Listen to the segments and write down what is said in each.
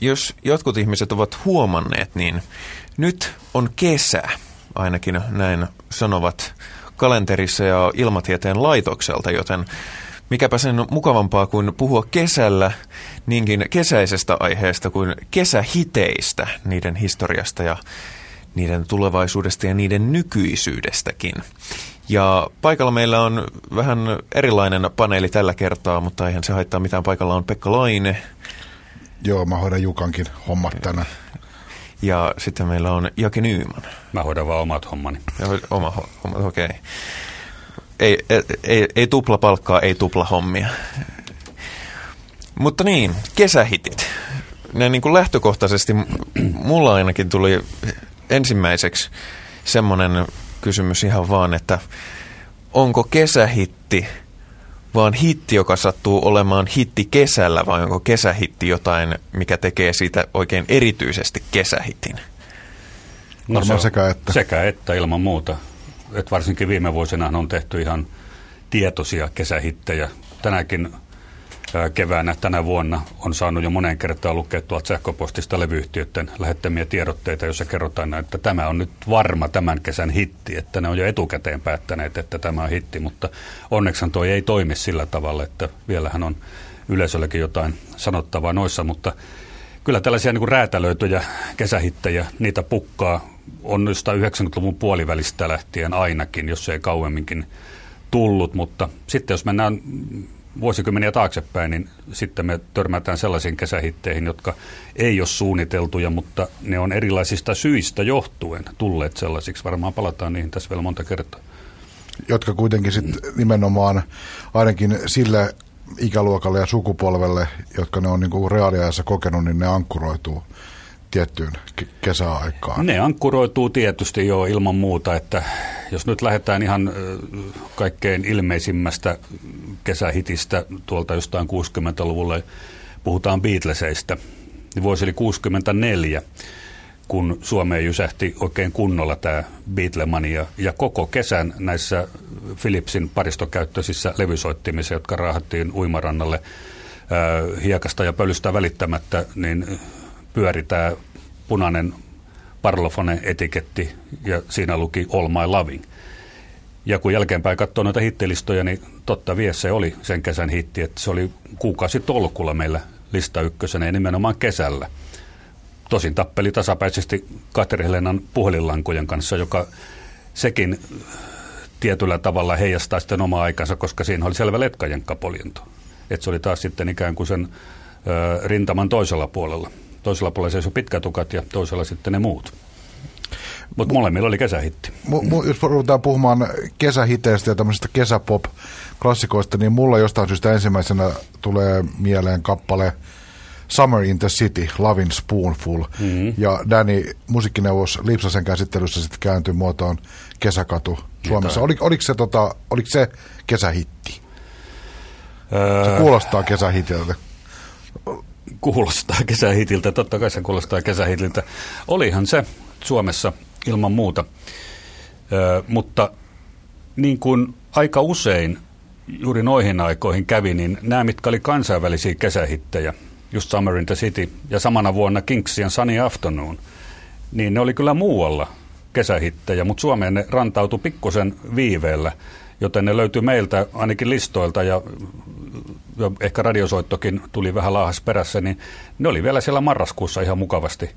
jos jotkut ihmiset ovat huomanneet, niin nyt on kesä, ainakin näin sanovat kalenterissa ja ilmatieteen laitokselta, joten mikäpä sen mukavampaa kuin puhua kesällä niinkin kesäisestä aiheesta kuin kesähiteistä, niiden historiasta ja niiden tulevaisuudesta ja niiden nykyisyydestäkin. Ja paikalla meillä on vähän erilainen paneeli tällä kertaa, mutta eihän se haittaa mitään. Paikalla on Pekka Laine. Joo, mä hoidan Jukankin hommat tänään. Ja sitten meillä on Jake Nyyman. Mä hoidan vaan omat hommani. Ja oma homma, okei. Okay. Ei, ei, ei tupla palkkaa, ei tupla hommia. Mutta niin, kesähitit. Ne niin kuin lähtökohtaisesti mulla ainakin tuli ensimmäiseksi semmoinen kysymys ihan vaan, että onko kesähitti vaan hitti, joka sattuu olemaan hitti kesällä, vai onko kesähitti jotain, mikä tekee siitä oikein erityisesti kesähitin? No se sekä että. Sekä että ilman muuta. Et varsinkin viime vuosina on tehty ihan tietoisia kesähittejä. Tänäkin keväänä tänä vuonna on saanut jo monen kertaan lukea tuolta sähköpostista levyyhtiöiden lähettämiä tiedotteita, joissa kerrotaan, että tämä on nyt varma tämän kesän hitti, että ne on jo etukäteen päättäneet, että tämä on hitti, mutta onneksi toi ei toimi sillä tavalla, että vielähän on yleisölläkin jotain sanottavaa noissa, mutta kyllä tällaisia niin räätälöityjä kesähittejä, niitä pukkaa. On 90-luvun puolivälistä lähtien ainakin, jos ei kauemminkin tullut, mutta sitten jos mennään vuosikymmeniä taaksepäin, niin sitten me törmätään sellaisiin kesähitteihin, jotka ei ole suunniteltuja, mutta ne on erilaisista syistä johtuen tulleet sellaisiksi. Varmaan palataan niihin tässä vielä monta kertaa. Jotka kuitenkin sitten nimenomaan ainakin sille ikäluokalle ja sukupolvelle, jotka ne on niin reaaliajassa kokenut, niin ne ankkuroituu tiettyyn kesäaikaan. Ne ankkuroituu tietysti jo ilman muuta, että jos nyt lähdetään ihan kaikkein ilmeisimmästä kesähitistä tuolta jostain 60-luvulle, puhutaan Beatleseistä, niin vuosi oli 64, kun Suomeen jysähti oikein kunnolla tämä Beatlemania. Ja koko kesän näissä Philipsin paristokäyttöisissä levysoittimissa, jotka raahattiin uimarannalle hiekasta ja pölystä välittämättä, niin pyöri tämä punainen Parlophone-etiketti ja siinä luki All My Loving. Ja kun jälkeenpäin katsoo noita hittilistoja, niin totta vie se oli sen kesän hitti, että se oli kuukausi tolkulla meillä lista ykkösenä ja nimenomaan kesällä. Tosin tappeli tasapäisesti Katri Helenan puhelinlankojen kanssa, joka sekin tietyllä tavalla heijastaa sitten omaa aikansa, koska siinä oli selvä letkajenkkapoljento. Että se oli taas sitten ikään kuin sen ö, rintaman toisella puolella. Toisella puolella seisoi pitkätukat ja toisella sitten ne muut. Mutta molemmilla oli kesähitti. Mu, mu, jos ruvetaan puhumaan kesähiteistä ja tämmöisistä kesäpop-klassikoista, niin mulla jostain syystä ensimmäisenä tulee mieleen kappale Summer in the City, Lovin Spoonful. Mm-hmm. Ja Danny, musiikkineuvos Lipsasen käsittelyssä sitten kääntyi muotoon Kesäkatu Suomessa. Oli, oliko, se, tota, oliko se kesähitti? Öö... Se kuulostaa kesähitiltä kuulostaa kesähitiltä, totta kai se kuulostaa kesähitiltä. Olihan se Suomessa ilman muuta, Ö, mutta niin kuin aika usein juuri noihin aikoihin kävi, niin nämä, mitkä oli kansainvälisiä kesähittejä, just Summer in the City ja samana vuonna Kinksian Sunny Afternoon, niin ne oli kyllä muualla kesähittejä, mutta Suomeen ne rantautui pikkusen viiveellä, joten ne löytyi meiltä ainakin listoilta ja ehkä radiosoittokin tuli vähän laahas perässä, niin ne oli vielä siellä marraskuussa ihan mukavasti,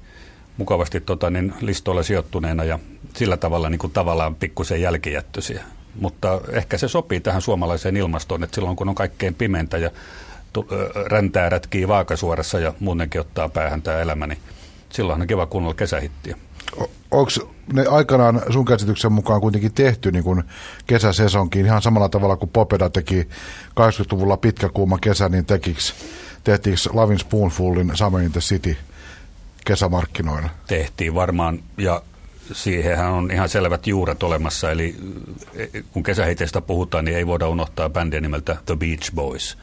mukavasti tota, niin listoilla sijoittuneena ja sillä tavalla niin kuin tavallaan pikkusen jälkijättöisiä. Mutta ehkä se sopii tähän suomalaiseen ilmastoon, että silloin kun on kaikkein pimentä ja räntää rätkii vaakasuorassa ja muutenkin ottaa päähän tämä elämä, niin silloin on kiva kuunnella kesähittiä. Onko ne aikanaan sun käsityksen mukaan kuitenkin tehty niin kuin kesäsesonkin ihan samalla tavalla kuin Popeda teki 80-luvulla pitkä kuuma kesä, niin tekiks, tehtiinkö Lavin Spoonfulin Summer in the City kesämarkkinoina? Tehtiin varmaan ja siihenhän on ihan selvät juuret olemassa, eli e, kun kesähiteistä puhutaan, niin ei voida unohtaa bändiä nimeltä The Beach Boys.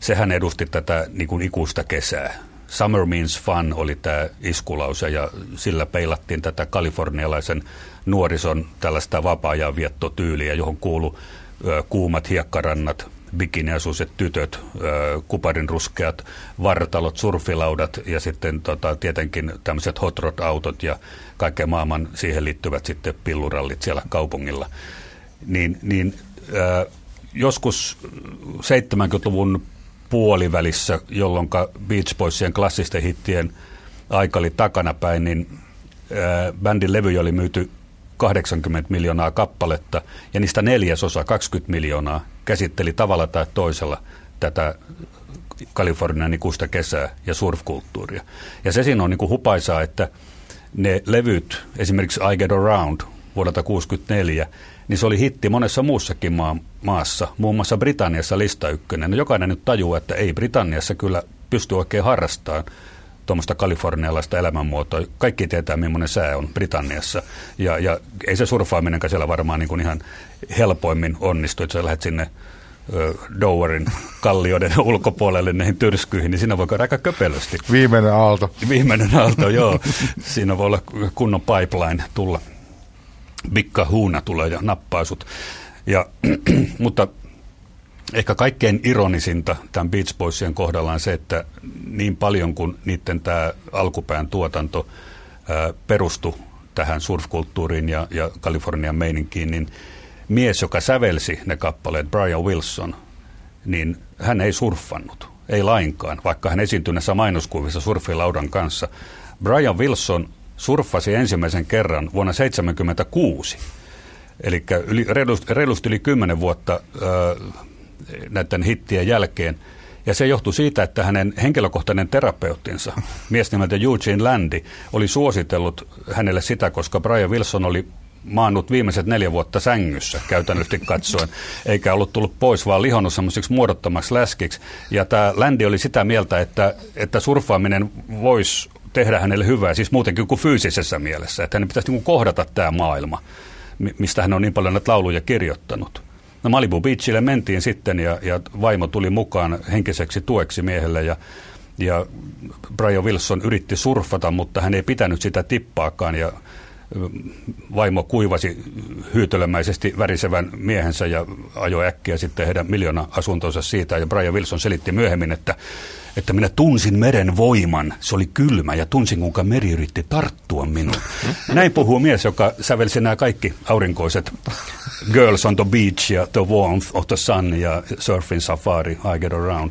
Sehän edusti tätä niin kuin ikuista kesää Summer means fun oli tämä iskulause ja sillä peilattiin tätä kalifornialaisen nuorison tällaista vapaa-ajan viettotyyliä, johon kuulu kuumat hiekkarannat, bikiniasuiset tytöt, kuparin ruskeat vartalot, surfilaudat ja sitten tota, tietenkin tämmöiset hot rod-autot ja kaikkea maailman siihen liittyvät sitten pillurallit siellä kaupungilla. Niin, niin joskus 70-luvun puolivälissä, jolloin Beach Boysien klassisten hittien aika oli takanapäin, niin äh, bändin levy oli myyty 80 miljoonaa kappaletta ja niistä neljäsosa, 20 miljoonaa, käsitteli tavalla tai toisella tätä Kalifornian ikuista kesää ja surfkulttuuria. Ja se siinä on niin kuin hupaisaa, että ne levyt, esimerkiksi I Get Around vuodelta 1964, niin se oli hitti monessa muussakin maa, maassa, muun muassa Britanniassa lista ykkönen. No jokainen nyt tajuu, että ei Britanniassa kyllä pysty oikein harrastamaan tuommoista kalifornialaista elämänmuotoa. Kaikki tietää, millainen sää on Britanniassa. Ja, ja ei se surffaaminenkaan siellä varmaan niin kuin ihan helpoimmin onnistu, että sä lähdet sinne Dowerin kallioiden ulkopuolelle näihin tyrskyihin, niin siinä voi käydä aika köpelösti. Viimeinen aalto. Viimeinen aalto, joo. Siinä voi olla kunnon pipeline tulla. Bikka huuna tulee ja nappaisut. Ja, mutta ehkä kaikkein ironisinta tämän Beach Boysien kohdalla on se, että niin paljon kuin niiden tämä alkupään tuotanto ää, perustui tähän surfkulttuuriin ja, ja Kalifornian meininkiin, niin mies, joka sävelsi ne kappaleet, Brian Wilson, niin hän ei surffannut, ei lainkaan, vaikka hän esiintyi näissä mainoskuvissa surfilaudan kanssa. Brian Wilson surffasi ensimmäisen kerran vuonna 1976, eli yli, reilusti, reilusti yli kymmenen vuotta äh, näiden hittien jälkeen. Ja se johtui siitä, että hänen henkilökohtainen terapeuttinsa, mies nimeltä Eugene Landi, oli suositellut hänelle sitä, koska Brian Wilson oli maannut viimeiset neljä vuotta sängyssä käytännössä katsoen, eikä ollut tullut pois, vaan lihonnut semmoisiksi muodottomaksi läskiksi. Ja tämä Landi oli sitä mieltä, että, että surffaaminen voisi tehdä hänelle hyvää, siis muutenkin kuin fyysisessä mielessä, että hänen pitäisi niin kohdata tämä maailma, mistä hän on niin paljon näitä lauluja kirjoittanut. No Malibu Beachille mentiin sitten ja, ja vaimo tuli mukaan henkiseksi tueksi miehelle ja, ja Brian Wilson yritti surfata, mutta hän ei pitänyt sitä tippaakaan ja vaimo kuivasi hyytelemäisesti värisevän miehensä ja ajoi äkkiä sitten heidän miljoona asuntonsa siitä. Ja Brian Wilson selitti myöhemmin, että, että minä tunsin meren voiman. Se oli kylmä ja tunsin, kuinka meri yritti tarttua minuun. Näin puhuu mies, joka sävelsi nämä kaikki aurinkoiset Girls on the Beach ja The Warmth of the Sun ja Surfing Safari, I Get Around.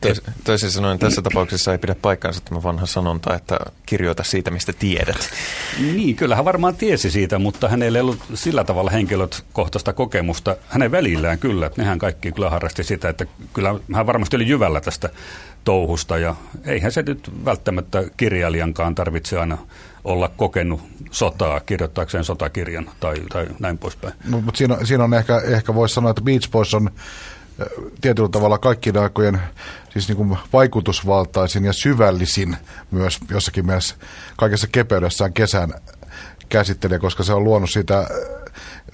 Tois, toisin sanoen tässä tapauksessa ei pidä paikkaansa tämä vanha sanonta, että kirjoita siitä, mistä tiedät. Niin, kyllä hän varmaan tiesi siitä, mutta hänellä ei ollut sillä tavalla henkilökohtaista kokemusta. Hänen välillään kyllä, että nehän kaikki kyllä harrasti sitä, että kyllä hän varmasti oli jyvällä tästä touhusta ja eihän se nyt välttämättä kirjailijankaan tarvitse aina olla kokenut sotaa kirjoittaakseen sotakirjan tai, tai näin poispäin. No, mutta siinä, siinä on ehkä, ehkä voisi sanoa, että Beach Boys on tietyllä tavalla kaikkien aikojen siis niin kuin vaikutusvaltaisin ja syvällisin myös jossakin mielessä kaikessa kepeydessään kesän käsittelee, koska se on luonut siitä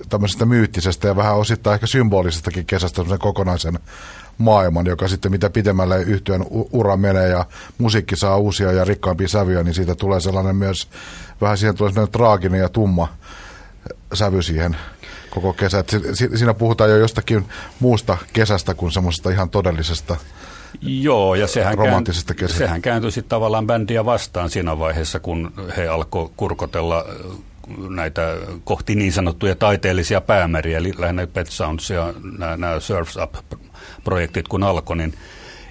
tämmöisestä myyttisestä ja vähän osittain ehkä symbolisestakin kesästä kokonaisen maailman, joka sitten mitä pitemmälle yhtyön ura menee ja musiikki saa uusia ja rikkaampia sävyjä, niin siitä tulee sellainen myös, vähän siihen tulee sellainen traaginen ja tumma sävy siihen koko kesä. Et siinä puhutaan jo jostakin muusta kesästä kuin semmoisesta ihan todellisesta Joo, ja sehän, romanttisesta kääntyi, sehän kääntyi sitten tavallaan bändiä vastaan siinä vaiheessa, kun he alkoi kurkotella äh, näitä kohti niin sanottuja taiteellisia päämeriä, eli lähinnä Pet Sounds ja nämä, nämä Surfs Up-projektit kun alkoi, niin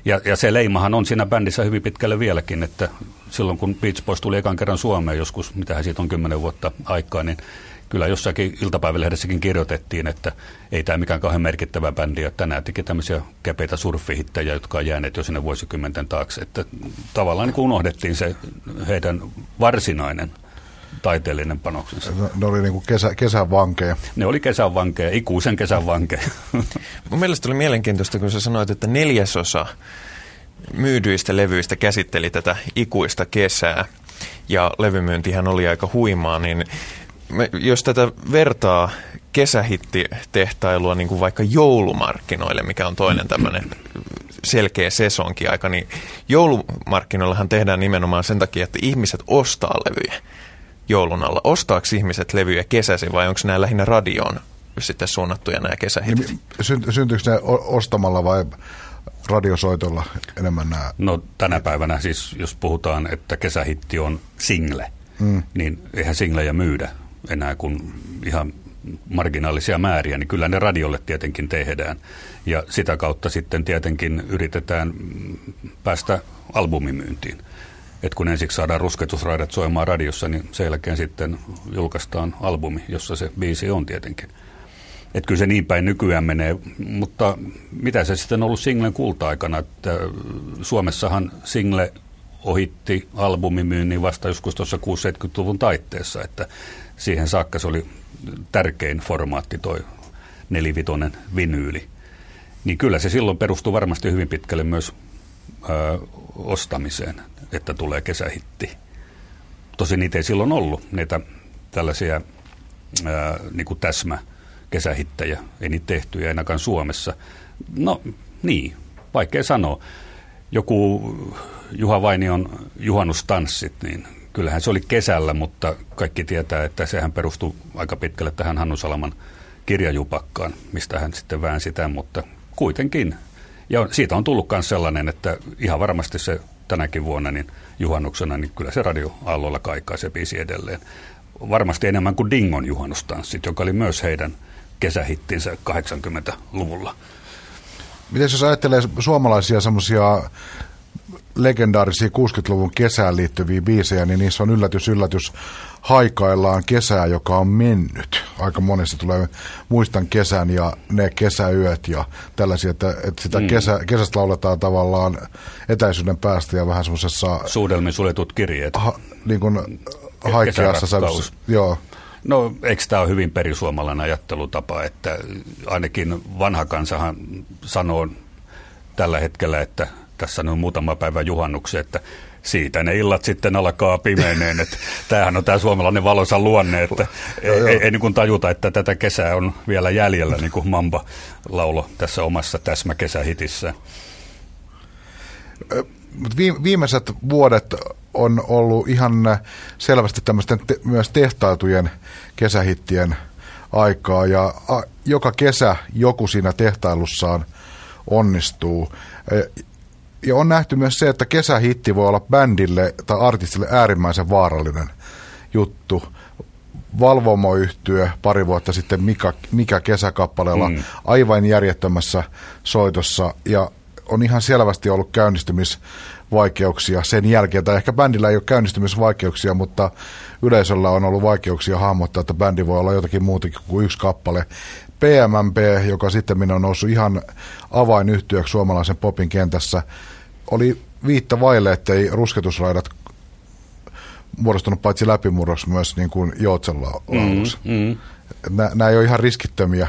ja, ja se leimahan on siinä bändissä hyvin pitkälle vieläkin, että silloin kun Beach Boys tuli ekan kerran Suomeen joskus, mitä siitä on kymmenen vuotta aikaa, niin kyllä jossakin iltapäivälehdessäkin kirjoitettiin, että ei tämä mikään kauhean merkittävä bändi ole. Tänään teki tämmöisiä kepeitä surfihittejä, jotka on jääneet jo sinne vuosikymmenten taakse. Että tavallaan niin unohdettiin se heidän varsinainen taiteellinen panoksensa. Ne, ne oli niin kuin kesä, kesän vankeja. Ne oli kesän vankeja, ikuisen kesän vankeja. Mun mielestä oli mielenkiintoista, kun sä sanoit, että neljäsosa myydyistä levyistä käsitteli tätä ikuista kesää ja levymyyntihän oli aika huimaa, niin me, jos tätä vertaa kesähittitehtailua niin kuin vaikka joulumarkkinoille, mikä on toinen tämmöinen selkeä sesonkiaika, niin joulumarkkinoillahan tehdään nimenomaan sen takia, että ihmiset ostaa levyjä joulun alla. Ostaako ihmiset levyjä kesäisin vai onko nämä lähinnä radioon sitten suunnattuja nämä kesähitit. Niin, syntyykö ne ostamalla vai radiosoitolla enemmän nämä? No tänä päivänä siis, jos puhutaan, että kesähitti on single, mm. niin eihän singlejä myydä enää kuin ihan marginaalisia määriä, niin kyllä ne radiolle tietenkin tehdään. Ja sitä kautta sitten tietenkin yritetään päästä albumimyyntiin. Et kun ensiksi saadaan rusketusraidat soimaan radiossa, niin sen jälkeen sitten julkaistaan albumi, jossa se biisi on tietenkin. Et kyllä se niin päin nykyään menee, mutta mitä se sitten on ollut singlen kulta-aikana, että Suomessahan single ohitti albumimyynnin vasta joskus tuossa 60-70-luvun taitteessa, että siihen saakka se oli tärkein formaatti toi nelivitonen vinyyli. Niin kyllä se silloin perustuu varmasti hyvin pitkälle myös ö, ostamiseen, että tulee kesähitti. Tosin niitä ei silloin ollut, niitä tällaisia ää, niin kuin täsmä kesähittejä, ei niitä tehty, ainakaan Suomessa. No niin, vaikea sanoa. Joku Juha Vainion juhannustanssit, niin kyllähän se oli kesällä, mutta kaikki tietää, että sehän perustuu aika pitkälle tähän Hannu Salaman kirjajupakkaan, mistä hän sitten väänsi sitä, mutta kuitenkin. Ja siitä on tullut myös sellainen, että ihan varmasti se tänäkin vuonna niin juhannuksena, niin kyllä se radioaallolla kaikkaa se biisi edelleen. Varmasti enemmän kuin Dingon juhannustanssit, joka oli myös heidän kesähittinsä 80-luvulla. Miten jos ajattelee suomalaisia semmoisia legendaarisia 60-luvun kesään liittyviä biisejä, niin niissä on yllätys, yllätys, haikaillaan kesää, joka on mennyt. Aika monesti tulee, muistan kesän ja ne kesäyöt ja tällaisia, että, että sitä mm. kesä, kesästä lauletaan tavallaan etäisyyden päästä ja vähän semmoisessa... Suudelmin suljetut kirjeet. Ha, niin kuin haikeassa sävyssä. Joo. No eikö tämä ole hyvin perisuomalainen ajattelutapa, että ainakin vanha kansahan sanoo tällä hetkellä, että tässä on muutama päivä juhannuksia, että siitä ne illat sitten alkaa pimeneen. Että tämähän on tämä suomalainen valoisa luonne, että ei, ei, ei niin tajuta, että tätä kesää on vielä jäljellä, niin kuin Mamba laulo tässä omassa täsmäkesähitissä. Viimeiset vuodet on ollut ihan selvästi tämmöisten te- myös tehtailtujen kesähittien aikaa ja a, joka kesä joku siinä tehtailussaan onnistuu. Ja on nähty myös se, että kesähitti voi olla bändille tai artistille äärimmäisen vaarallinen juttu. valvomo pari vuotta sitten Mika, Mikä kesäkappaleella mm. aivan järjettömässä soitossa ja on ihan selvästi ollut käynnistymisvaikeuksia sen jälkeen, tai ehkä bändillä ei ole käynnistymisvaikeuksia, mutta yleisöllä on ollut vaikeuksia hahmottaa, että bändi voi olla jotakin muutakin kuin yksi kappale. PMMP, joka sitten on noussut ihan avainyhtiöksi suomalaisen popin kentässä, oli viitta vaille, ettei rusketusraidat muodostunut paitsi läpimurroksi myös niin kuin Joutsella lauluksi. Mm, mm. Nämä ei ole ihan riskittömiä.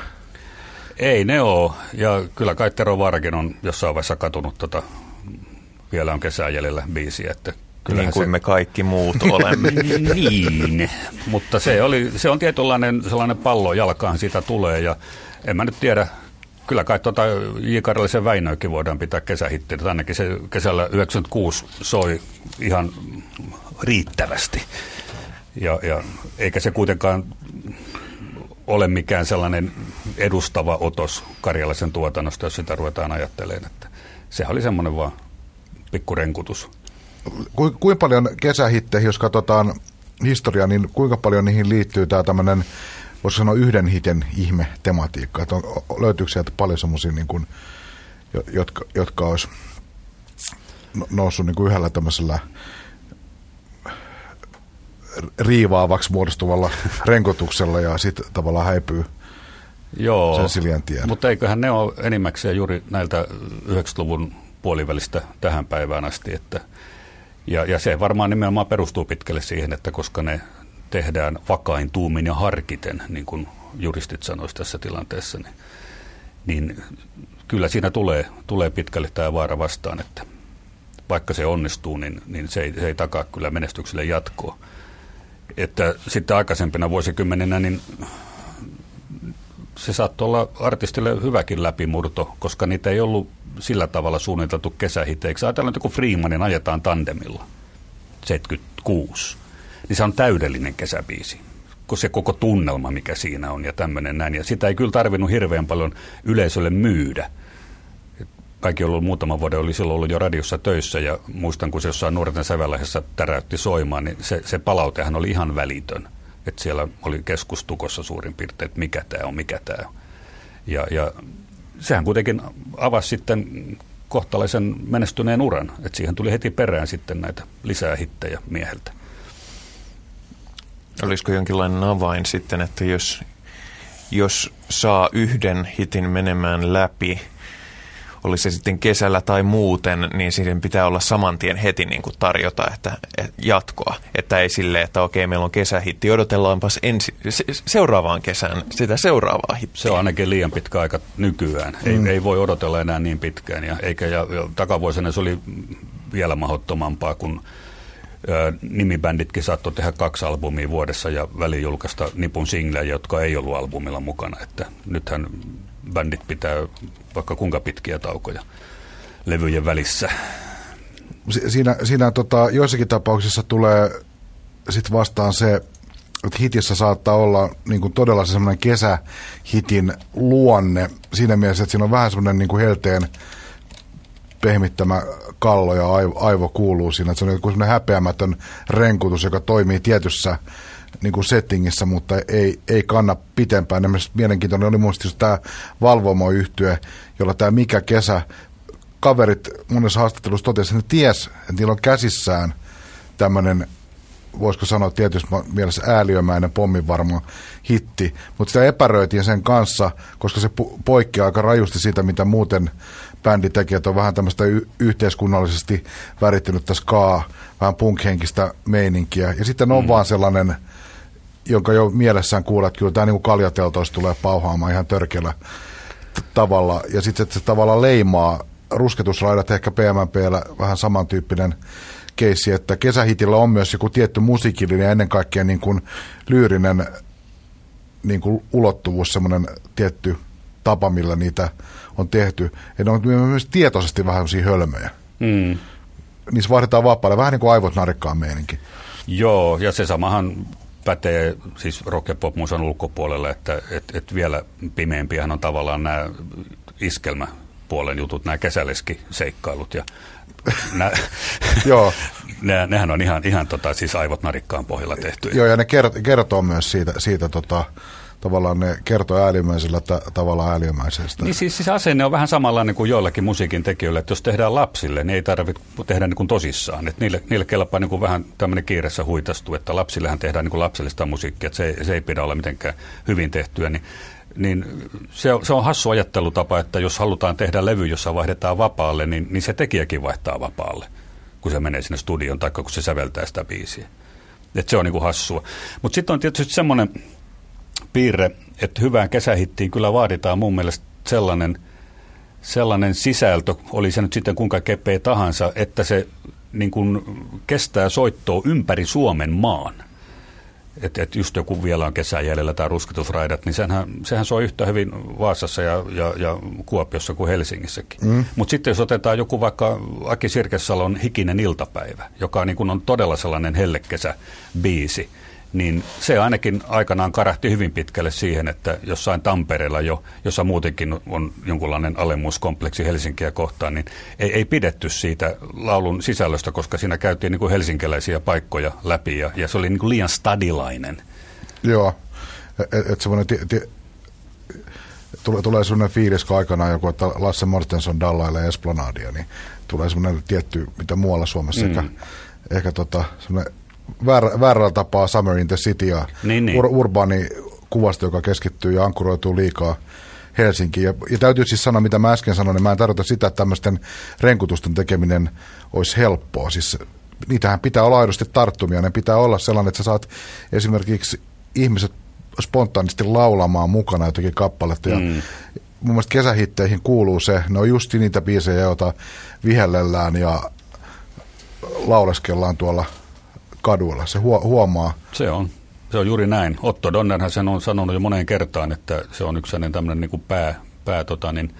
Ei ne ole, ja kyllä kai Tero Varkin on jossain vaiheessa katunut tota, vielä on kesää jäljellä biisiä, että niin kuin se... me kaikki muut olemme. niin, mutta se, oli, se on tietynlainen sellainen pallo jalkaan siitä tulee ja en mä nyt tiedä, kyllä kai tuota J. Karlisen Väinöäkin voidaan pitää kesähittinä. Ainakin se kesällä 96 soi ihan riittävästi. Ja, ja eikä se kuitenkaan ole mikään sellainen edustava otos karjalaisen tuotannosta, jos sitä ruvetaan ajattelemaan. Että sehän oli semmoinen vaan pikkurenkutus. Ku, kuinka paljon kesähitteihin, jos katsotaan historiaa, niin kuinka paljon niihin liittyy tämä tämmöinen, voisi sanoa yhden hiten ihme tematiikka? Että on, löytyykö sieltä paljon semmoisia, niin kuin, jotka, jotka olisi no, noussut niin kuin yhdellä tämmöisellä riivaavaksi muodostuvalla renkotuksella ja sitten tavallaan häipyy Joo, sen tien. mutta eiköhän ne ole enimmäkseen juuri näiltä 90-luvun puolivälistä tähän päivään asti, että ja, ja se varmaan nimenomaan perustuu pitkälle siihen, että koska ne tehdään vakain tuumin ja harkiten, niin kuin juristit sanoisivat tässä tilanteessa, niin, niin kyllä siinä tulee, tulee pitkälle tämä vaara vastaan, että vaikka se onnistuu, niin, niin se, ei, se ei takaa kyllä menestykselle jatkoa. Että sitten aikaisempina vuosikymmeninä, niin se saattoi olla artistille hyväkin läpimurto, koska niitä ei ollut sillä tavalla suunniteltu kesähiteiksi. Ajatellaan, että kun Freemanin ajetaan tandemilla 76, niin se on täydellinen kesäbiisi. se koko tunnelma, mikä siinä on ja tämmöinen näin. Ja sitä ei kyllä tarvinnut hirveän paljon yleisölle myydä. Kaikki on ollut muutaman vuoden, oli silloin ollut jo radiossa töissä ja muistan, kun se jossain nuorten sävelläisessä täräytti soimaan, niin se, se palautehan oli ihan välitön. Että siellä oli keskustukossa suurin piirtein, että mikä tämä on, mikä tämä on. Ja, ja sehän kuitenkin avasi sitten kohtalaisen menestyneen uran. Että siihen tuli heti perään sitten näitä lisää hittejä mieheltä. Olisiko jonkinlainen avain sitten, että jos, jos saa yhden hitin menemään läpi, oli se sitten kesällä tai muuten, niin siihen pitää olla saman tien heti niin kuin tarjota että, että jatkoa. Että ei silleen, että okei, meillä on kesähitti, odotellaanpas ensi, se, seuraavaan kesään sitä seuraavaa hittiä. Se on ainakin liian pitkä aika nykyään. Ei, mm. ei voi odotella enää niin pitkään. Ja, eikä, ja, ja takavuosina se oli vielä mahdottomampaa, kun nimibänditkin saattoi tehdä kaksi albumia vuodessa ja väliin julkaista nipun singlejä, jotka ei ollut albumilla mukana. Että nythän bändit pitää vaikka kuinka pitkiä taukoja levyjen välissä. Siinä, siinä tota, joissakin tapauksissa tulee sit vastaan se, että hitissä saattaa olla niin kuin todella se semmoinen kesähitin luonne siinä mielessä, että siinä on vähän semmoinen niin kuin helteen pehmittämä kallo ja aivo, aivo kuuluu siinä. Että se on joku semmoinen häpeämätön renkutus, joka toimii tietyssä niin kuin settingissä, mutta ei, ei kanna pitempään. Esimerkiksi mielenkiintoinen oli muista tämä valvomo jolla tämä Mikä kesä, kaverit monessa haastattelussa totesi, että ne ties, että niillä on käsissään tämmöinen voisiko sanoa tietysti mielessä ääliömäinen pomminvarma hitti, mutta sitä epäröitiin sen kanssa, koska se poikkeaa aika rajusti siitä, mitä muuten bändi teki, että on vähän tämmöistä y- yhteiskunnallisesti värittynyttä skaa, vähän punkhenkistä meininkiä. Ja sitten on mm. vaan sellainen, jonka jo mielessään kuulet, että kyllä tämä niin kaljateltoista tulee pauhaamaan ihan törkeällä tavalla. Ja sitten se tavallaan leimaa rusketusraidat ehkä PMPllä vähän samantyyppinen keissi, että kesähitillä on myös joku tietty musiikillinen ja ennen kaikkea niin kuin lyyrinen niin kuin ulottuvuus, semmoinen tietty tapa, millä niitä on tehty. Ja ne on myös tietoisesti vähän sellaisia hölmöjä. Mm. Niissä vaihdetaan vapaalle, vähän niin kuin aivot narikkaan meininki. Joo, ja se samahan pätee siis rock- ja pop-musan ulkopuolelle, että et, et vielä pimeämpiähän on tavallaan nämä iskelmäpuolen jutut, nämä kesäleski-seikkailut ja nä, Joo. ne, nehän on ihan, ihan tota, siis aivot narikkaan pohjalla tehty. Joo, ja ne kertoo myös siitä, siitä tota, tavallaan ne kertoo äälimmäisellä ta- tavalla äälimmäisestä. Niin siis, siis asenne on vähän samanlainen kuin joillakin musiikin tekijöillä, että jos tehdään lapsille, niin ei tarvitse tehdä niin kuin tosissaan. Että niille, niille kelpaa niin kuin vähän tämmöinen kiireessä huitastu, että lapsillehän tehdään niin kuin lapsellista musiikkia, että se, se ei pidä olla mitenkään hyvin tehtyä. Niin niin se on, se on hassu ajattelutapa, että jos halutaan tehdä levy, jossa vaihdetaan vapaalle, niin, niin se tekijäkin vaihtaa vapaalle, kun se menee sinne studioon tai kun se säveltää sitä biisiä. Et se on niin kuin hassua. Mutta sitten on tietysti semmoinen piirre, että hyvään kesähittiin kyllä vaaditaan mun mielestä sellainen, sellainen sisältö, oli se nyt sitten kuinka kepeä tahansa, että se niin kuin kestää soittoa ympäri Suomen maan. Että et just joku vielä on kesän jäljellä tai rusketusraidat, niin sehän, sehän soi yhtä hyvin Vaasassa ja, ja, ja Kuopiossa kuin Helsingissäkin. Mm. Mutta sitten jos otetaan joku vaikka Aki Sirkesalon Hikinen iltapäivä, joka niin kun on todella sellainen hellekesä biisi, niin se ainakin aikanaan karahti hyvin pitkälle siihen, että jossain Tampereella jo, jossa muutenkin on jonkunlainen alemmuuskompleksi Helsinkiä kohtaan, niin ei, ei pidetty siitä laulun sisällöstä, koska siinä käytiin niin kuin helsinkiläisiä paikkoja läpi ja, ja se oli niin kuin liian stadilainen. Joo, että et semmoinen tulee, tulee sellainen fiilis, kun aikanaan joku, että Lasse Mortenson dallailee Esplanadia, niin tulee semmoinen tietty, mitä muualla Suomessa mm. ehkä, ehkä tota, semmoinen väärä, väärällä tapaa Summer in the City ja niin, niin. Ur, urbaani kuvasta, joka keskittyy ja ankkuroituu liikaa Helsinkiin. Ja, ja täytyy siis sanoa, mitä mä äsken sanoin, niin mä en tarkoita sitä, että tämmöisten renkutusten tekeminen olisi helppoa. Siis niitähän pitää olla aidosti tarttumia. Ne pitää olla sellainen, että sä saat esimerkiksi ihmiset spontaanisti laulamaan mukana jotakin kappaletta. Ja mm. mun mielestä kesähitteihin kuuluu se, ne on just niitä biisejä, joita vihellellään ja lauleskellaan tuolla – kaduilla. Se huomaa. Se on. Se on juuri näin. Otto Donnerhan sen on sanonut jo moneen kertaan, että se on yksi hänen tämmöinen niin kuin pää, pää tota niin,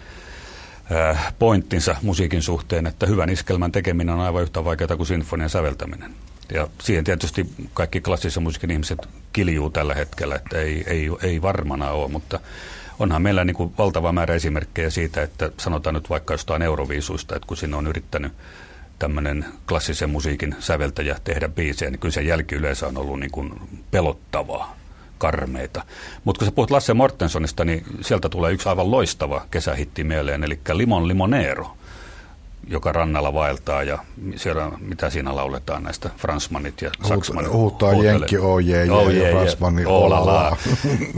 pointtinsa musiikin suhteen, että hyvän iskelmän tekeminen on aivan yhtä vaikeaa kuin sinfonian säveltäminen. Ja siihen tietysti kaikki klassisen musiikin ihmiset kiljuu tällä hetkellä, että ei, ei, ei varmana ole, mutta onhan meillä niin kuin valtava määrä esimerkkejä siitä, että sanotaan nyt vaikka jostain euroviisuista, että kun sinne on yrittänyt tämmöinen klassisen musiikin säveltäjä tehdä biisejä, niin kyllä se jälki yleensä on ollut niin kuin pelottavaa, karmeita. Mutta kun sä puhut Lasse Mortensonista, niin sieltä tulee yksi aivan loistava kesähitti mieleen, eli Limon Limonero joka rannalla vaeltaa ja siellä, mitä siinä lauletaan näistä Fransmanit ja Saksmanit. Huutaa Jenkki oje ja Fransmanit olala.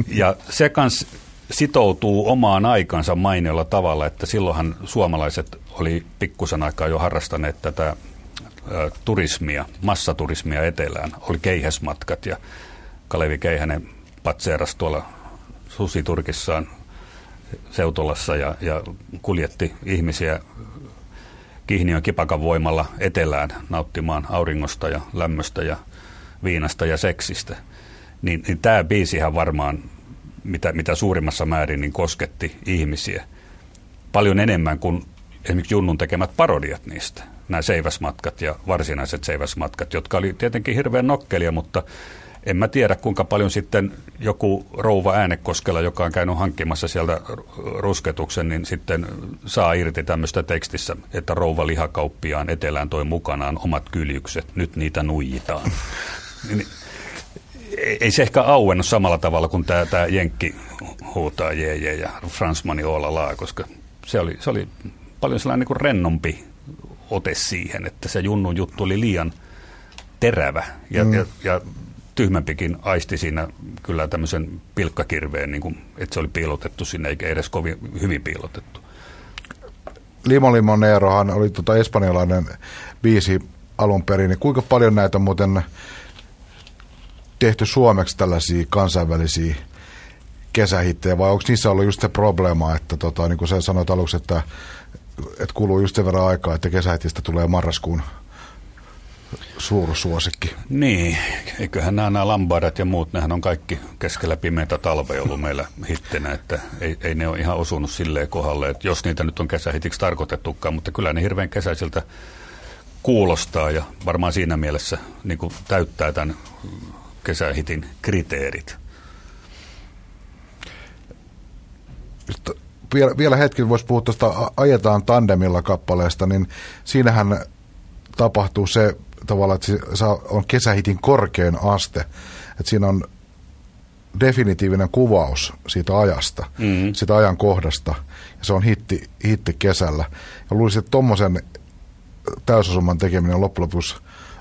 Ja se kans sitoutuu omaan aikansa mainiolla tavalla, että silloinhan suomalaiset oli pikkusen aikaa jo harrastaneet tätä turismia, massaturismia etelään. Oli keihäsmatkat ja Kalevi Keihänen patseeras tuolla Susiturkissaan Seutolassa ja, ja kuljetti ihmisiä Kihniön kipakan voimalla etelään nauttimaan auringosta ja lämmöstä ja viinasta ja seksistä. Niin, niin tämä biisihän varmaan, mitä, mitä suurimmassa määrin, niin kosketti ihmisiä paljon enemmän kuin esimerkiksi Junnun tekemät parodiat niistä. Nämä seiväsmatkat ja varsinaiset seiväsmatkat, jotka oli tietenkin hirveän nokkelia, mutta en mä tiedä, kuinka paljon sitten joku rouva äänekoskella, joka on käynyt hankkimassa sieltä rusketuksen, niin sitten saa irti tämmöistä tekstissä, että rouva lihakauppiaan etelään toi mukanaan omat kyljykset, nyt niitä nuijitaan. Ei se ehkä auennut samalla tavalla kuin tämä, tämä Jenkki huutaa jee jee ja Fransmani laa, koska se oli, se oli paljon sellainen niin kuin rennompi ote siihen, että se Junnun juttu oli liian terävä ja, mm. ja, ja tyhmempikin aisti siinä kyllä tämmöisen pilkkakirveen, niin kuin, että se oli piilotettu sinne, eikä edes kovin hyvin piilotettu. Limo Limonerohan oli tota espanjalainen biisi alun perin, niin kuinka paljon näitä muuten tehty suomeksi tällaisia kansainvälisiä kesähittejä, vai onko niissä ollut just se probleema, että tota, niin kuin sä sanoit aluksi, että, että kuluu just sen verran aikaa, että kesähitistä tulee marraskuun suursuosikki. Niin, eiköhän nämä, nämä lambarat ja muut, nehän on kaikki keskellä pimeitä talve ollut meillä hittenä, että ei, ei ne ole ihan osunut silleen kohdalle, että jos niitä nyt on kesähitiksi tarkoitettukaan, mutta kyllä ne hirveän kesäisiltä kuulostaa ja varmaan siinä mielessä niin kuin täyttää tämän kesähitin kriteerit. Vielä, vielä hetki voisi puhua tuosta Ajetaan tandemilla kappaleesta, niin siinähän tapahtuu se tavallaan, että se on kesähitin korkein aste. Että siinä on definitiivinen kuvaus siitä ajasta, mm-hmm. siitä ajankohdasta. Ja se on hitti, hitti kesällä. Ja luulisin, että tuommoisen täysosumman tekeminen on loppujen lopuksi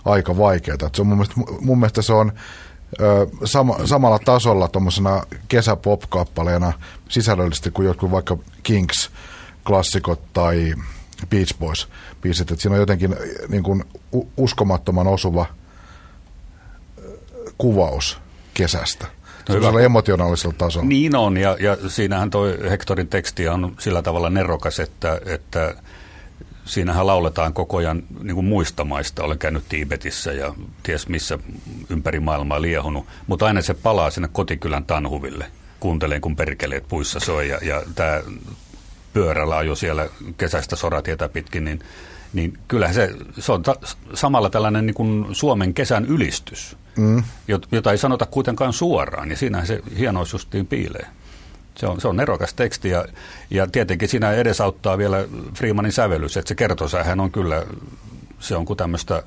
aika vaikeaa. Että se on mun, mielestä, mun mielestä se on ö, sama, samalla tasolla tuommoisena kesäpop-kappaleena sisällöllisesti kuin jotkut vaikka Kings-klassikot tai Beach Boys biisit, että siinä on jotenkin niin kuin uskomattoman osuva kuvaus kesästä. No on emotionaalisella tasolla. Niin on, ja, ja siinähän toi Hectorin teksti on sillä tavalla nerokas, että, että siinähän lauletaan koko ajan niin kuin muista maista. Olen käynyt Tiibetissä ja ties missä ympäri maailmaa liehunut, mutta aina se palaa sinne kotikylän tanhuville. Kuuntelen, kun perkeleet puissa soi, ja, ja tämä pyörällä ajo siellä kesäistä soratietä pitkin, niin, niin kyllähän se, se on ta, samalla tällainen niin kuin Suomen kesän ylistys, mm. jota ei sanota kuitenkaan suoraan, ja siinähän se hienous justiin piilee. Se on, se on nerokas teksti ja, ja tietenkin siinä edesauttaa vielä Freemanin sävellys, että se kertosähän on kyllä, se on kuin tämmöistä